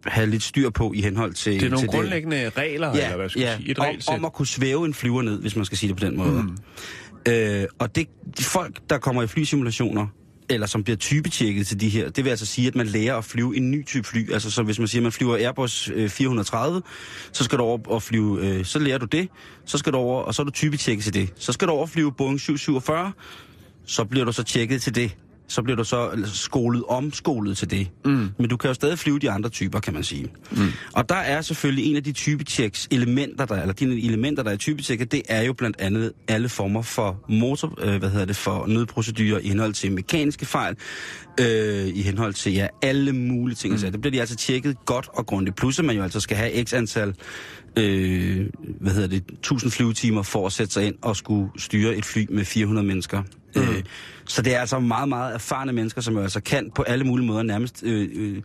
have lidt styr på i henhold til... Det er nogle til grundlæggende regler, eller hvad skal ja, sige? Et om, regelsæt. om at kunne svæve en flyver ned, hvis man skal sige det på den måde. Mm. Øh, og det, de folk, der kommer i flysimulationer, eller som bliver typetjekket til de her, det vil altså sige, at man lærer at flyve en ny type fly. Altså så hvis man siger, at man flyver Airbus øh, 430, så skal du over og flyve, øh, så lærer du det, så skal du over, og så er du typetjekket til det. Så skal du over og flyve Boeing 747, så bliver du så tjekket til det. Så bliver du så skolet omskolet til det. Mm. Men du kan jo stadig flyve de andre typer, kan man sige. Mm. Og der er selvfølgelig en af de typetjeks elementer, der, eller de elementer, der er i typetjekket, det er jo blandt andet alle former for motor, øh, hvad hedder det, for nødprocedurer i henhold til mekaniske fejl, øh, i henhold til ja, alle mulige ting. Mm. Så det bliver de altså tjekket godt og grundigt. Plus at man jo altså skal have x antal øh, hvad hedder det, 1000 flyvetimer for at sætte sig ind og skulle styre et fly med 400 mennesker. Mm. Øh, så det er altså meget, meget erfarne mennesker, som jo altså kan på alle mulige måder nærmest... Øh, øh,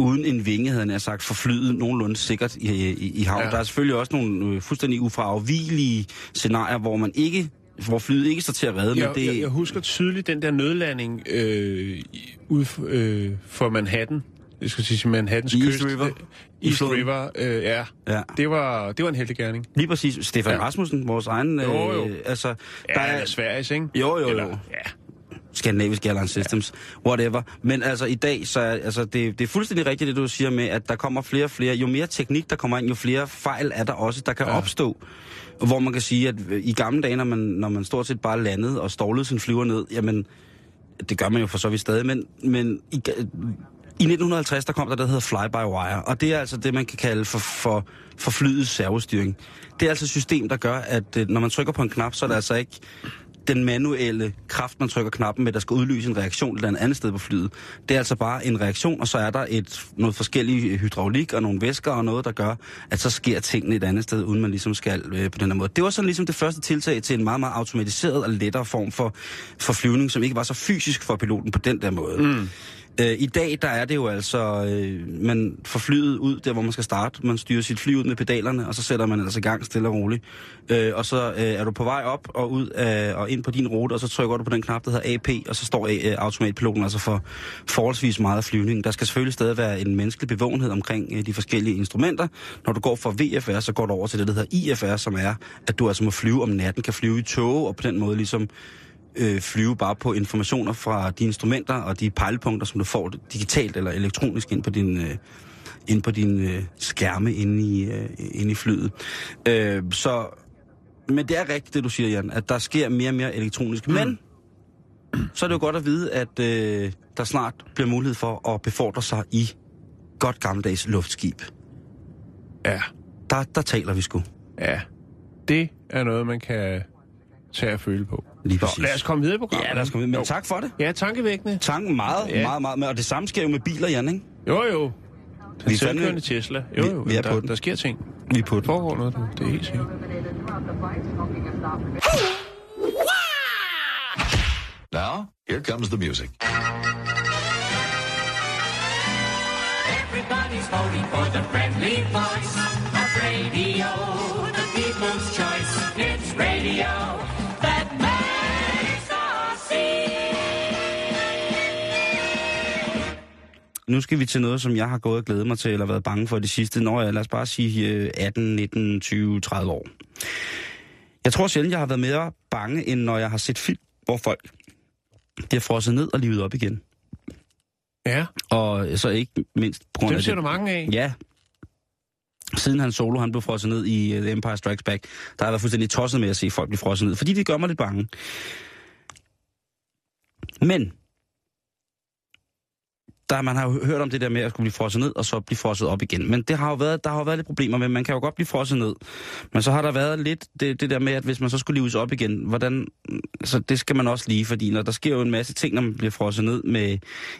uden en vinge, havde jeg sagt, for flyet nogenlunde sikkert i, i, i havn. Ja. Der er selvfølgelig også nogle øh, fuldstændig ufravigelige scenarier, hvor man ikke hvor flyet ikke står til at redde, Jeg, men det... jeg, jeg husker tydeligt den der nødlanding øh, for, øh, for Manhattan. Jeg skal sige Manhattans I kyst. East River? I East floden? River, øh, ja. Ja. Det var, det var en heldig gerning. Lige præcis. Stefan Ja. ja. Rasmussen, vores egen... Jo, jo. Øh, altså, Ja, der er, Sveriges, ikke? Jo, jo, Eller, jo. ja. Scandinavisk Airline Systems, whatever. Men altså i dag, så er altså, det, det er fuldstændig rigtigt, det du siger med, at der kommer flere og flere. Jo mere teknik, der kommer ind, jo flere fejl er der også, der kan Ja. ja. opstå. Hvor man kan sige, at i gamle dage, når man, når man stort set bare landede og stålede sin flyver ned, jamen, det gør man jo for så vidt stadig, men, men i, i 1950, der kom der det, der hedder fly-by-wire, og det er altså det, man kan kalde for, for, for flyets servostyring. Det er altså et system, der gør, at øh, når man trykker på en knap, så er det altså ikke den manuelle kraft, man trykker knappen med, der skal udløse en reaktion et eller andet andet sted på flyet. Det er altså bare en reaktion, og så er der et, noget forskellig hydraulik og nogle væsker og noget, der gør, at så sker tingene et andet sted, uden man ligesom skal øh, på den her måde. Det var sådan ligesom det første tiltag til en meget, meget automatiseret og lettere form for, for flyvning, som ikke var så fysisk for piloten på den der måde. Mm. Øh, I dag, der er det jo altså, øh, man får flyet ud der, hvor man skal starte. Man styrer sit fly ud med pedalerne, og så sætter man altså i gang stille og roligt. Øh, og så øh, er du på vej op og ud af, og ind på din rute, og så trykker du på den knap, der hedder AP, og så står øh, automatpiloten altså for forholdsvis meget af flyvningen. Der skal selvfølgelig stadig være en menneskelig bevågenhed omkring øh, de forskellige instrumenter. Når du går fra VFR, så går du over til det, der hedder IFR, som er, at du altså må flyve om natten, kan flyve i tog, og på den måde ligesom øh, flyve bare på informationer fra de instrumenter og de pejlepunkter, som du får digitalt eller elektronisk ind på din, øh, ind på din øh, skærme inde i, øh, inde i flyet. Øh, så, men det er rigtigt, det du siger, Jan, at der sker mere og mere elektronisk. Mm. Men så er det jo godt at vide, at øh, der snart bliver mulighed for at befordre sig i godt gammeldags luftskib. Ja, Der, der taler vi sgu. ja. Det er noget, man kan tage og føle på. Lige Så præcis. lad os komme videre i programmet. Ja, lad os komme videre. Men Jo. tak for det. Ja, tankevækkende. Tanken meget, Ja. meget, meget. Og det samme sker jo med biler, Jan, ikke? Jo, jo. Den Vi er fandme- Tesla. Jo, Vi- jo. vi er der, på den. der sker ting. Vi er på den. foregår noget, du. Det er helt sikkert. Now, here comes the music. Everybody's voting for the friendly voice of radio, Nu skal vi til noget, som jeg har gået og glædet mig til, eller været bange for de sidste, når jeg, lad os bare sige, øh, 18, 19, 20, 30 år. Jeg tror sjældent, jeg har været mere bange, end når jeg har set film, hvor folk bliver frosset ned og livet op igen. Ja, Og så ikke mindst på grund dem af ser det. du mange af. Ja. Siden han solo, han blev frosset ned i uh, The Empire Strikes Back, der har jeg været fuldstændig tosset med at se folk blive frosset ned, fordi det gør mig lidt bange. Men, der, man har jo hørt om det der med at skulle blive frosset ned, og så blive frosset op igen. Men det har jo været, der har jo været lidt problemer med, man kan jo godt blive frosset ned. Men så har der været lidt det, det der med, at hvis man så skulle lives op igen, hvordan, så det skal man også lige, fordi når der sker jo en masse ting, når man bliver frosset ned med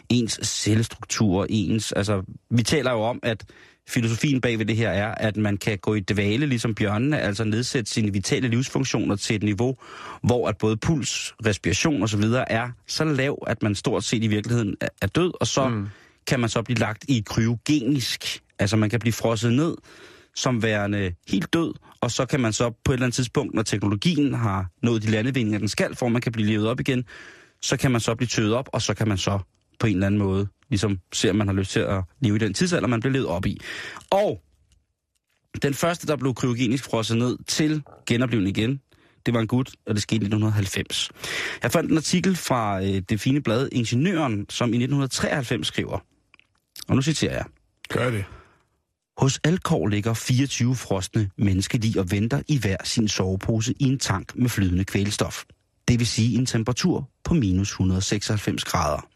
ens cellestruktur, ens, altså, vi taler jo om, at filosofien bag ved det her er, at man kan gå i dvale, ligesom bjørnene, altså nedsætte sine vitale livsfunktioner til et niveau, hvor at både puls, respiration osv. er så lav, at man stort set i virkeligheden er- død, og så mm. kan man så blive lagt i kryogenisk, altså man kan blive frosset ned som værende helt død, og så kan man så på et eller andet tidspunkt, når teknologien har nået de landevindinger, den skal, for man kan blive levet op igen, så kan man så blive tøet op, og så kan man så på en eller anden måde ligesom se, om man har lyst til at leve i den tidsalder, man blev levet op i. Og den første, der blev kryogenisk frosset ned til genoplevning igen, det var en gut, og det skete i 1990. Jeg fandt en artikel fra øh, det fine blad Ingeniøren, som i 1993 skriver, og nu citerer jeg. Gør det. Hos Alkor ligger 24 frosne menneskelig og venter i hver sin sovepose i en tank med flydende kvælstof. Det vil sige en temperatur på minus 196 grader.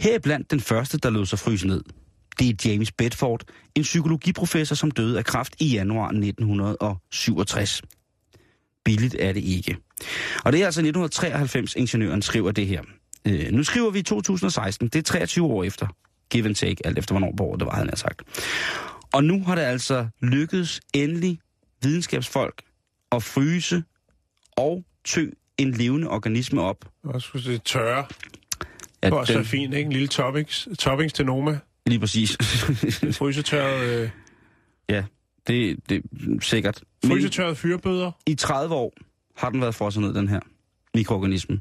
Her blandt den første, der lod sig fryse ned. Det er James Bedford, en psykologiprofessor, som døde af kræft i januar 1967. Billigt er det ikke. Og det er altså 1993, ingeniøren skriver det her. Øh, nu skriver vi 2016, det er 23 år efter. Give and take, alt efter hvornår på året det var, han har sagt. Og nu har det altså lykkedes endelig videnskabsfolk at fryse og tø en levende organisme op. Hvad skulle det tørre. At Det var også fint, ikke? En lille toppings, toppings til Noma. Lige præcis. *laughs* Frysetørret, øh, ja, det, det er sikkert. Frysetørret fyrbøder. i 30 år har den været frosset ned, den her mikroorganisme.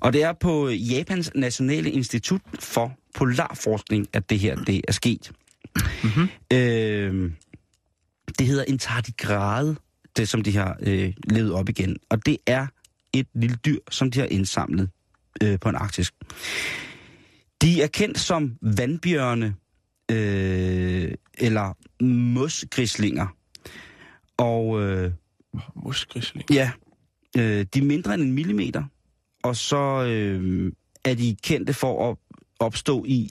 Og det er på Japans Nationale Institut for Polarforskning, at det her det er sket. Mm-hmm. Øh, det hedder en tardigrade, det som de har øh, levet op igen. Og det er et lille dyr, som de har indsamlet øh, på en arktisk. De er kendt som vandbjørne øh, eller mosgrislinger. Og øh, Muskrisling. Ja, øh, de er mindre end en millimeter, og så øh, er de kendte for at opstå i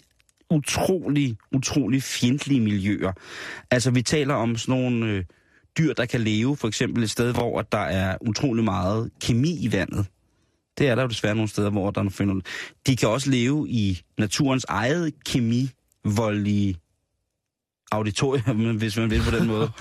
utrolig, utrolig fjendtlige miljøer. Altså, vi taler om sådan nogle øh, dyr, der kan leve, for eksempel et sted, hvor at der er utrolig meget kemi i vandet. Det er der jo desværre nogle steder, hvor der er finder. De kan også leve i naturens eget kemivoldige auditorium, *laughs* hvis man vil på den måde. *laughs*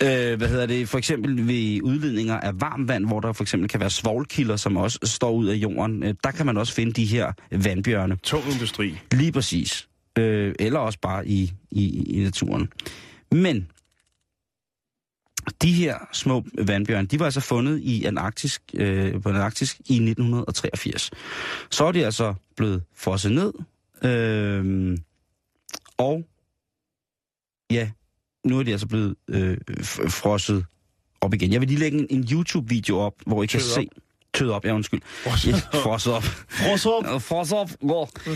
Okay. Øh, hvad hedder det? For eksempel ved udledninger af varmt vand, hvor der for eksempel kan være svovlkilder, som også står ud af jorden. Øh, der kan man også finde de her vandbjørne. Tung industri. Lige præcis. Øh, eller også bare i, i, i naturen. Men de her små vandbjørne, de var altså fundet i Antarktisk, øh, på Antarktisk i 1983. Så er de altså blevet frosset ned. Øh, og ja, nu er de altså blevet øh, frosset op igen. Jeg vil lige lægge en, en YouTube-video op, hvor I kan Tøet se... Tød op, ja undskyld. Frosset Ja, frosset op. Fros op. Frosset op.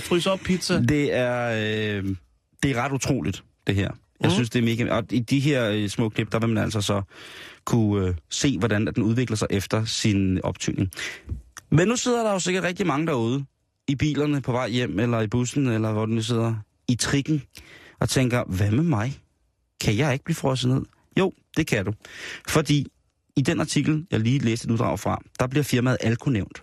Fryse *laughs* op pizza. Det er, øh, det er ret utroligt, det her. Jeg Mhm. synes, det er mega... Og i de her øh, små klip, der vil man altså så kunne øh, se, hvordan at den udvikler sig efter sin optygning. Men nu sidder der jo sikkert rigtig mange derude, i bilerne på vej hjem, eller i bussen, eller hvor den nu sidder, i trikken, og tænker, hvad med mig? Kan jeg ikke blive frosset ned? Jo, det kan du. Fordi i den artikel, jeg lige læste et uddrag fra, der bliver firmaet Alco nævnt.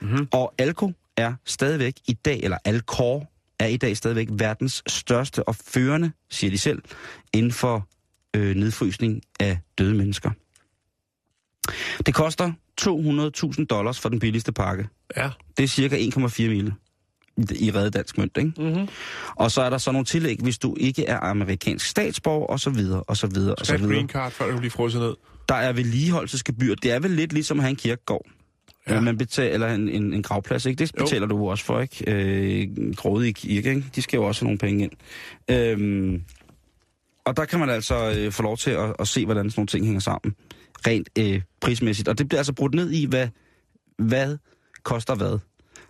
Mhm. Og Alco er stadigvæk i dag, eller Alcor er i dag stadigvæk verdens største og førende, siger de selv, inden for øh, nedfrysning af døde mennesker. Det koster 200.000 dollars for den billigste pakke. Ja. Det er cirka 1,4 mile i- reddet dansk mønt, ikke? Mm-hmm. Og så er der så nogle tillæg, hvis du ikke er amerikansk statsborger, og så videre, og så videre, og så Skal videre. green card, før du bliver frosset ned. Der er vedligeholdelsesgebyr. Det er vel lidt ligesom at have en kirkegård. Ja. Man betaler, eller en, en, en gravplads, ikke? Det Jo. betaler du også for, ikke? Øh, grådige kirke, ikke? De skal jo også have nogle penge ind. Øhm, og der kan man altså øh, få lov til at, at se, hvordan sådan nogle ting hænger sammen. Rent øh, prismæssigt. Og det bliver altså brudt ned i, hvad, hvad koster hvad.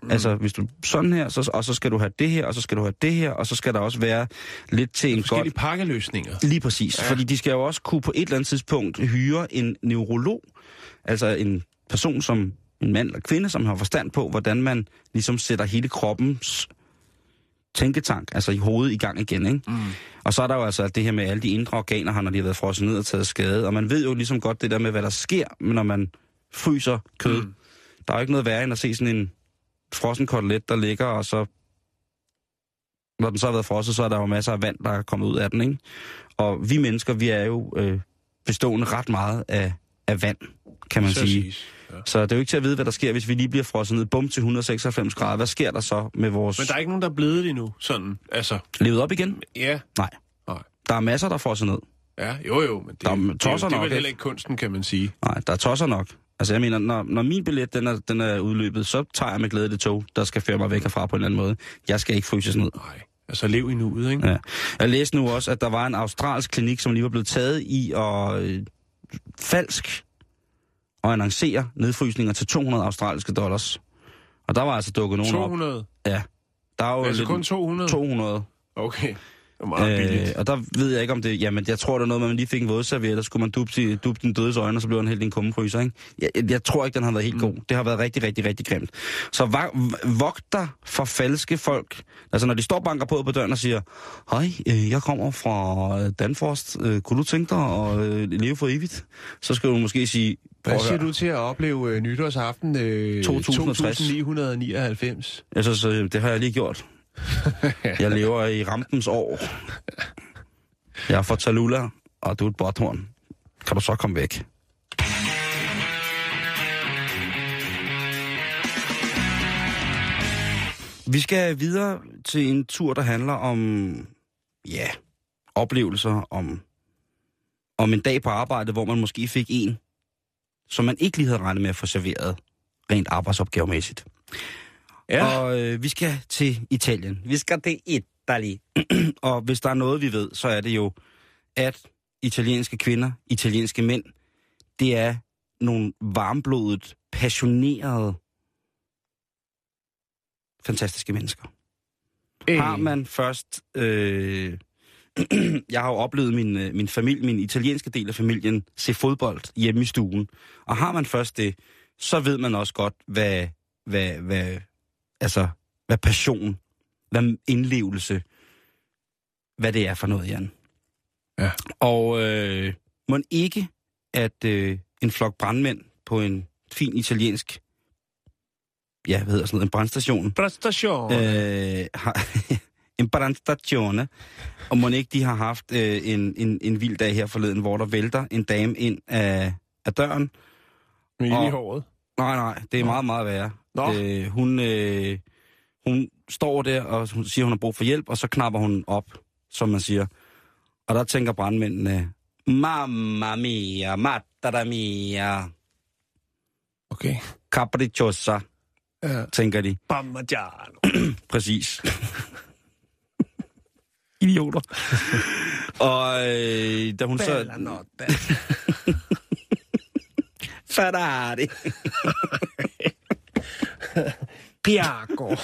Mm. Altså, hvis du sådan her, så, og så skal du have det her, og så skal du have det her, og så skal der også være lidt til en godt... Forskellige pakkeløsninger. Lige præcis, ja. fordi de skal jo også kunne på et eller andet tidspunkt hyre en neurolog, altså en person som en mand eller kvinde, som har forstand på, hvordan man ligesom sætter hele kroppens tænketank, altså i hovedet i gang igen, ikke? Mm. Og så er der jo altså det her med alle de indre organer, når de har været frosset ned og taget skade. Og man ved jo ligesom godt det der med, hvad der sker, når man fryser kød. Mm. Der er jo ikke noget værre end at se sådan en frossen kotelet, der ligger, og så... Når den så har været frosset, så er der jo masser af vand, der er kommet ud af den, ikke? Og vi mennesker, vi er jo øh, bestående ret meget af, af vand, kan man Så sige. Ja. Så det er jo ikke til at vide, hvad der sker, hvis vi lige bliver frosset ned, bum til 196 grader. Hvad sker der så med vores... Men der er ikke nogen, der er blevet det endnu, sådan, altså, Levet op igen? ja, Nej. Nej. Der er masser, der er frosset ned. ja, jo jo, men det, Der er det, det, det, det er vel heller ikke? ikke kunsten, kan man sige. Nej, der er tosser nok. Altså jeg mener, når, når min billet den er, den er udløbet, så tager jeg med glæde det tog, der skal føre mig væk herfra på en eller anden måde. Jeg skal ikke fryses ned. Nej, altså lev i nuet, ikke? Ja. Jeg læste nu også, at der var en australsk klinik, som lige var blevet taget i at øh, falsk og annoncere nedfrysninger til 200 australske dollars. Og der var altså dukket nogen op. 200? Ja. Der er jo Altså lidt, kun 200? 200. Okay, meget Øh, og der ved jeg ikke om det... Jamen, jeg tror, det er noget med, at man lige fik en vådserviet, og så skulle man dubbe, dubbe den dødes øjne, og så blev den helt en kummefryser, ikke? Jeg, jeg, jeg, tror ikke, den har været helt god. Det har været rigtig, rigtig, rigtig grimt. Så va- v- vogt dig for falske folk. Altså, når de står banker på på døren og siger, Hej, øh, jeg kommer fra øh, Danforst. Øh, kunne du tænke dig at øh, leve for evigt? Så skal du måske sige... "Prøv Hvad siger høre." du til at opleve øh, nytårsaften øh, 2060? 2999? Jeg synes, øh, det har jeg lige gjort. *laughs* Jeg lever i rampens år. Jeg er fra Talula, og du er et botthorn. Kan du så komme væk? Vi skal videre til en tur, der handler om, ja, oplevelser, om, om en dag på arbejde, hvor man måske fik en, som man ikke lige havde regnet med at få serveret, rent arbejdsopgavemæssigt. Ja. Og øh, vi skal til Italien. Vi skal til Italy. *clears throat* og hvis der er noget, vi ved, så er det jo, at italienske kvinder, italienske mænd, det er nogle varmblodet, passionerede, fantastiske mennesker. Øh, Har man først... Øh, *clears throat* jeg har jo oplevet min, øh, min familie, min italienske del af familien, se fodbold hjemme i stuen. Og har man først det, så ved man også godt, hvad, hvad, hvad, altså, hvad passion, hvad indlevelse, hvad det er for noget, Jan. Ja. Og øh, må ikke, at øh, en flok brandmænd på en fin italiensk, ja, hvad hedder sådan noget, en brandstation, Præstation. øh, har, *laughs* en brandstazione, og må ikke de har haft øh, en, en, en vild dag her forleden, hvor der vælter en dame ind af, af døren. Med ild i og- håret. Nej, nej, det er meget, meget værre. Nå. Øh, hun, øh, hun står der, og hun siger, hun har brug for hjælp, og så knapper hun op, som man siger. Og der tænker brandmændene, Mamma mia, matta mia, Okay. capricciosa, Ja. tænker de. Parmigiano. *clears throat* Præcis. *laughs* Idioter. *laughs* og øh, da hun så... *laughs* Ferrari. *laughs* Piaco.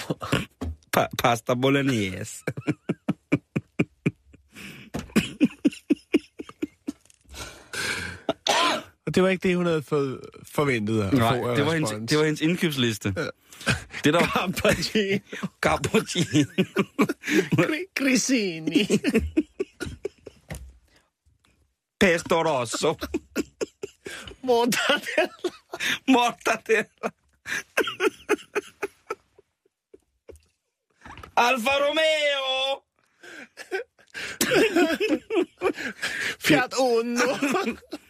Pa- pasta bolognese. Og det var ikke det, hun havde fået forventet at Nej, få det var, hendes, det var hendes indkøbsliste. Det der Campagni. cappuccino. Gri- Grisini. Pesto rosso. Mortadella. Mortadella. Alfa Romeo. Fiat Uno.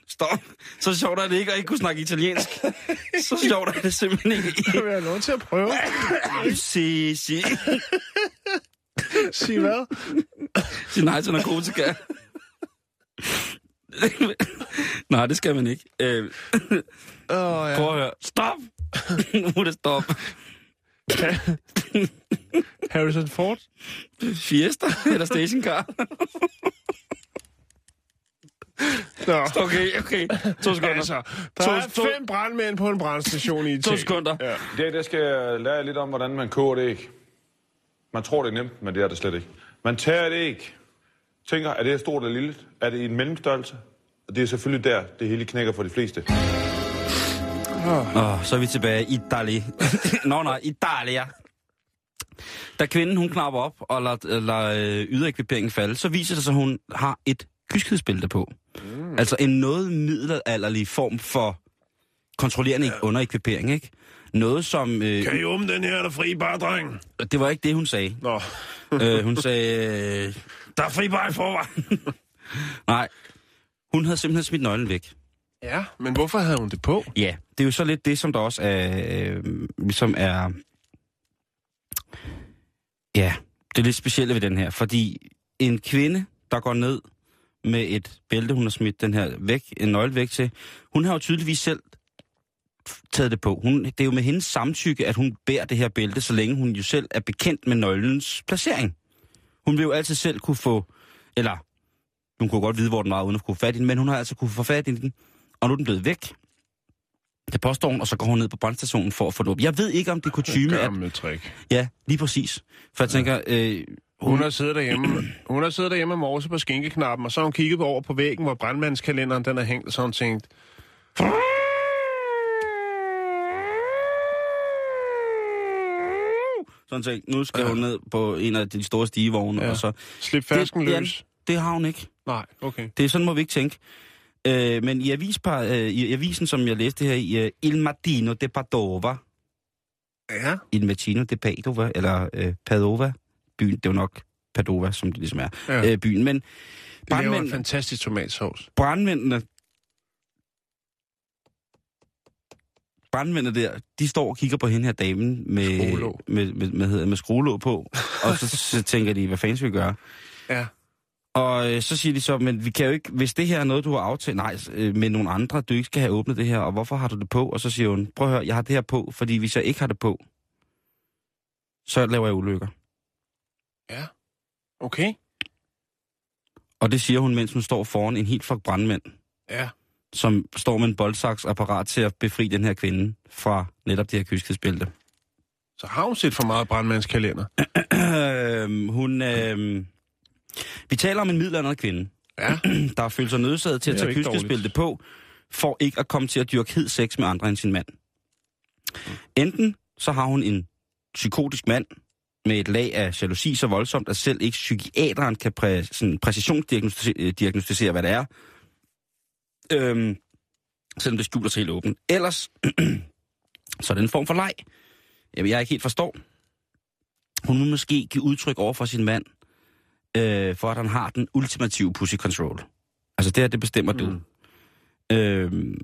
Stop. Så sjovt er det ikke at ikke kunne snakke italiensk. Så sjovt er det simpelthen ikke. Jeg vil have lov til at prøve. Si, si. Sig hvad? Sig nej til narkotika. nej, det skal man ikke. Øh, Åh, ja. prøv at høre. Stop! *laughs* nu må det stoppe. *laughs* Harrison Ford. Fiesta eller stationcar. Nå. Okay, okay. To *laughs* sekunder. Altså, der To- er to- fem brandmænd på en brandstation i To Italien. sekunder. Ja. I dag der skal jeg lære jer lidt om, hvordan man koger et æg. Man tror, det er nemt, men det er det slet ikke. Man tager et æg, tænker, er det stort eller lille? Er det i en mellemstørrelse? Og det er selvfølgelig der, det hele knækker for de fleste. Åh, så er vi tilbage i Italy. *laughs* Nå, nej, Italia. Da kvinden hun knapper op og lader, lader øh, yderekviperingen falde, så viser det sig, at hun har et kyskhedsbælte på. Mm. Altså en noget middelalderlig form for kontrollerende ja. underekvipering, ikke? Noget som... Øh, Kan I åbne den her, der fri bar, dreng? det var ikke det, hun sagde. Nå. *laughs* øh, hun sagde, øh, der er fri bar i forvejen. *laughs* Nej, hun havde simpelthen smidt nøglen væk. Ja, men hvorfor havde hun det på? Ja, det er jo så lidt det, som der også er, øh, ligesom er, ja, det er lidt specielle ved den her, fordi en kvinde, der går ned med et bælte, hun har smidt den her væk, en nøgle væk til, hun har jo tydeligvis selv taget det på. Hun, det er jo med hendes samtykke, at hun bærer det her bælte, så længe hun jo selv er bekendt med nøglens placering. Hun vil jo altid selv kunne få, eller hun kunne godt vide, hvor den var, uden at kunne få fat i den, men hun har altså kunne få fat i den, og nu er den blevet væk. Det påstår hun, og så går hun ned på brandstationen for at få det op. Jeg ved ikke, om det er kutume, at... Gammel trick. Ja, lige præcis. For jeg tænker, øh, Hun har siddet derhjemme, hun har siddet derhjemme og morse på skinkeknappen, og så har hun kigget over på væggen, hvor brandmandskalenderen den er hængt, og så har hun tænkt, sådan tænkt, nu skal Ja. hun ned på en af de store stigevogne, Ja. og så... slip fersken det, løs. det har hun ikke. Nej, okay. Det er sådan, må vi ikke tænke. Øh, men i, avispar, øh, i avisen, som jeg læste her i, øh, Il Mattino de Padova, Ja. Il Mattino de Padova, eller øh, Padova, byen, det er jo nok Padova, som det ligesom er, Ja. øh, byen. Men Det laver en brandmændene, fantastisk tomatsovs. brandmændene, brandmændene der, de står og kigger på hende her damen med, Skruelåg. med, med, med, med, med skruelåg på, og så, så *laughs* tænker de, hvad fanden skal vi gøre? Ja. Og øh, så siger de så, men vi kan jo ikke, hvis det her er noget, du har aftalt, nej, øh, med nogle andre, du ikke skal have åbnet det her, og hvorfor har du det på? Og så siger hun, prøv at høre, jeg har det her på, fordi hvis jeg ikke har det på, så laver jeg ulykker. Ja. Okay. Og det siger hun, mens hun står foran en helt flok brandmænd, Ja. som står med en boldsaks apparat til at befri den her kvinde fra netop det her kyskhedsbælte. Så har hun set for meget brandmandskalender. *clears throat* Øhm, hun, øh, vi taler om en middelaldrende kvinde, Ja. *clears throat* der følt sig nødsaget til at tage dårligt. på, for ikke at komme til at dyrke hed sex med andre end sin mand. Enten så har hun en psykotisk mand med et lag af jalousi så voldsomt, at selv ikke psykiateren kan præ, sådan præcisionsdiagnostisere, hvad det er. Øhm, selvom det skjuler sig helt åbent. Ellers, *clears throat* så er det en form for leg. Jeg, jeg ikke helt forstår. Hun må måske give udtryk over for sin mand, øh, for at han har den ultimative pussy control. Altså det her, det bestemmer mm. du. Øhm,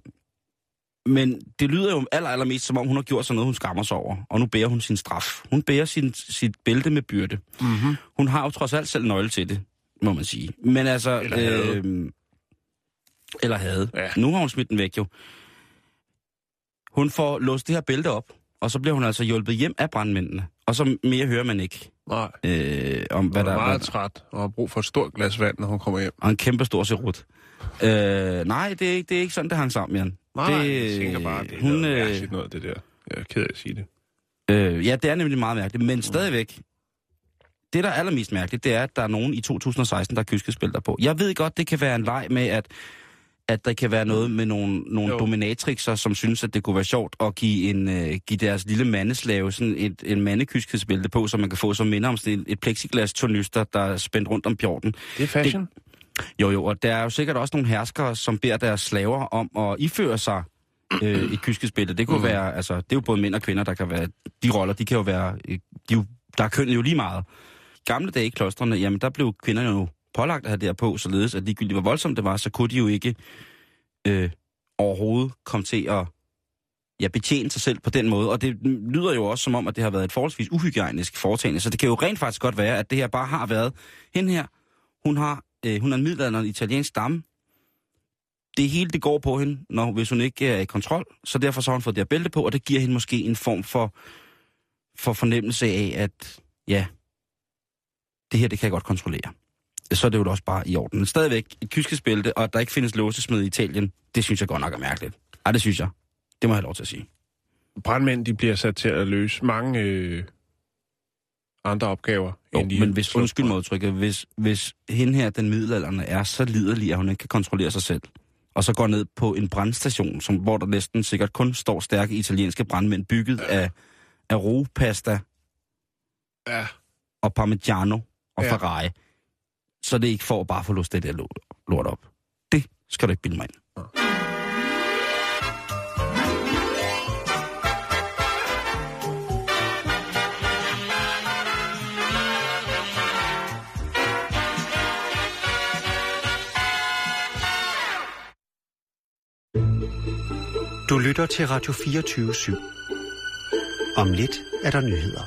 men det lyder jo aller, allermest, som om hun har gjort sådan noget, hun skammer sig over. Og nu bærer hun sin straf. Hun bærer sin, sit bælte med byrde. Mm-hmm. Hun har jo trods alt selv nøgle til det, må man sige. Men altså... Eller havde. øhm, eller havde. Ja. Nu har hun smidt den væk jo. Hun får låst det her bælte op, og så bliver hun altså hjulpet hjem af brandmændene. Og så mere hører man ikke Nej. øh, om, hvad Hun der er er. meget Hvad, træt og har brug for et stort glas vand, når hun kommer hjem. og en kæmpe stor serut. Øh, nej, det er, ikke, det er ikke sådan, det hang sammen, Jan. Nej, det, jeg tænker bare, det er hun, noget øh, mærkeligt noget, det der. Jeg er ked af at sige det. Øh, ja, det er nemlig meget mærkeligt, men stadigvæk. Det, der er allermest mærkeligt, det er, at der er nogen i 2016, der har kyskespilter på. Jeg ved godt, det kan være en leg med, at, at der kan være noget med nogle, nogle Jo. dominatrixer, som synes, at det kunne være sjovt at give, en, øh, give deres lille mandeslave sådan et, en mandekyskhedsbælte på, så man kan få som minder om sådan et, et plexiglas tornyster, der er spændt rundt om bjorten. Det er fashion. Jo, jo, og der er jo sikkert også nogle herskere, som beder deres slaver om at iføre sig øh, et kyskhedsbælte. Det kunne mm. være, altså, det er jo både mænd og kvinder, der kan være, de roller, de kan jo være, øh, de, er jo- der er kønnet jo lige meget. I gamle dage i klostrene, jamen der blev kvinderne jo pålagt at have det her på, således at ligegyldigt hvor voldsomt det var, så kunne de jo ikke øh, overhovedet komme til at ja, betjene sig selv på den måde. Og det lyder jo også som om, at det har været et forholdsvis uhygiejnisk foretagende, så det kan jo rent faktisk godt være, at det her bare har været, hende her, hun har, øh, hun er en middelalderen italiensk stamme, det hele, det går på hende, når, hvis hun ikke er i kontrol. Så derfor så har hun fået det her bælte på, og det giver hende måske en form for, for fornemmelse af, at ja, det her, det kan jeg godt kontrollere. Så er det jo også bare i orden. Men stadigvæk et kyskesbælte, og at der ikke findes låsesmed i Italien, det synes jeg godt nok er mærkeligt. Ej, det synes jeg. Det må jeg have lov til at sige. Brandmænd, de bliver sat til at løse mange øh, andre opgaver. Jo, end de men hvis, undskyld mig udtrykket, hvis, hvis hende her, den middelalderne, er så liderlig, at hun ikke kan kontrollere sig selv, og så går ned på en brandstation, som, hvor der næsten sikkert kun står stærke italienske brandmænd, bygget af, af ropasta, Ja, og Parmigiano og Ja. ja. Ferrari, så det ikke for at bare få låst det der lort, lort op. Det skal du ikke bilde mig ind. Du lytter til Radio 24 /7. Om lidt er der nyheder.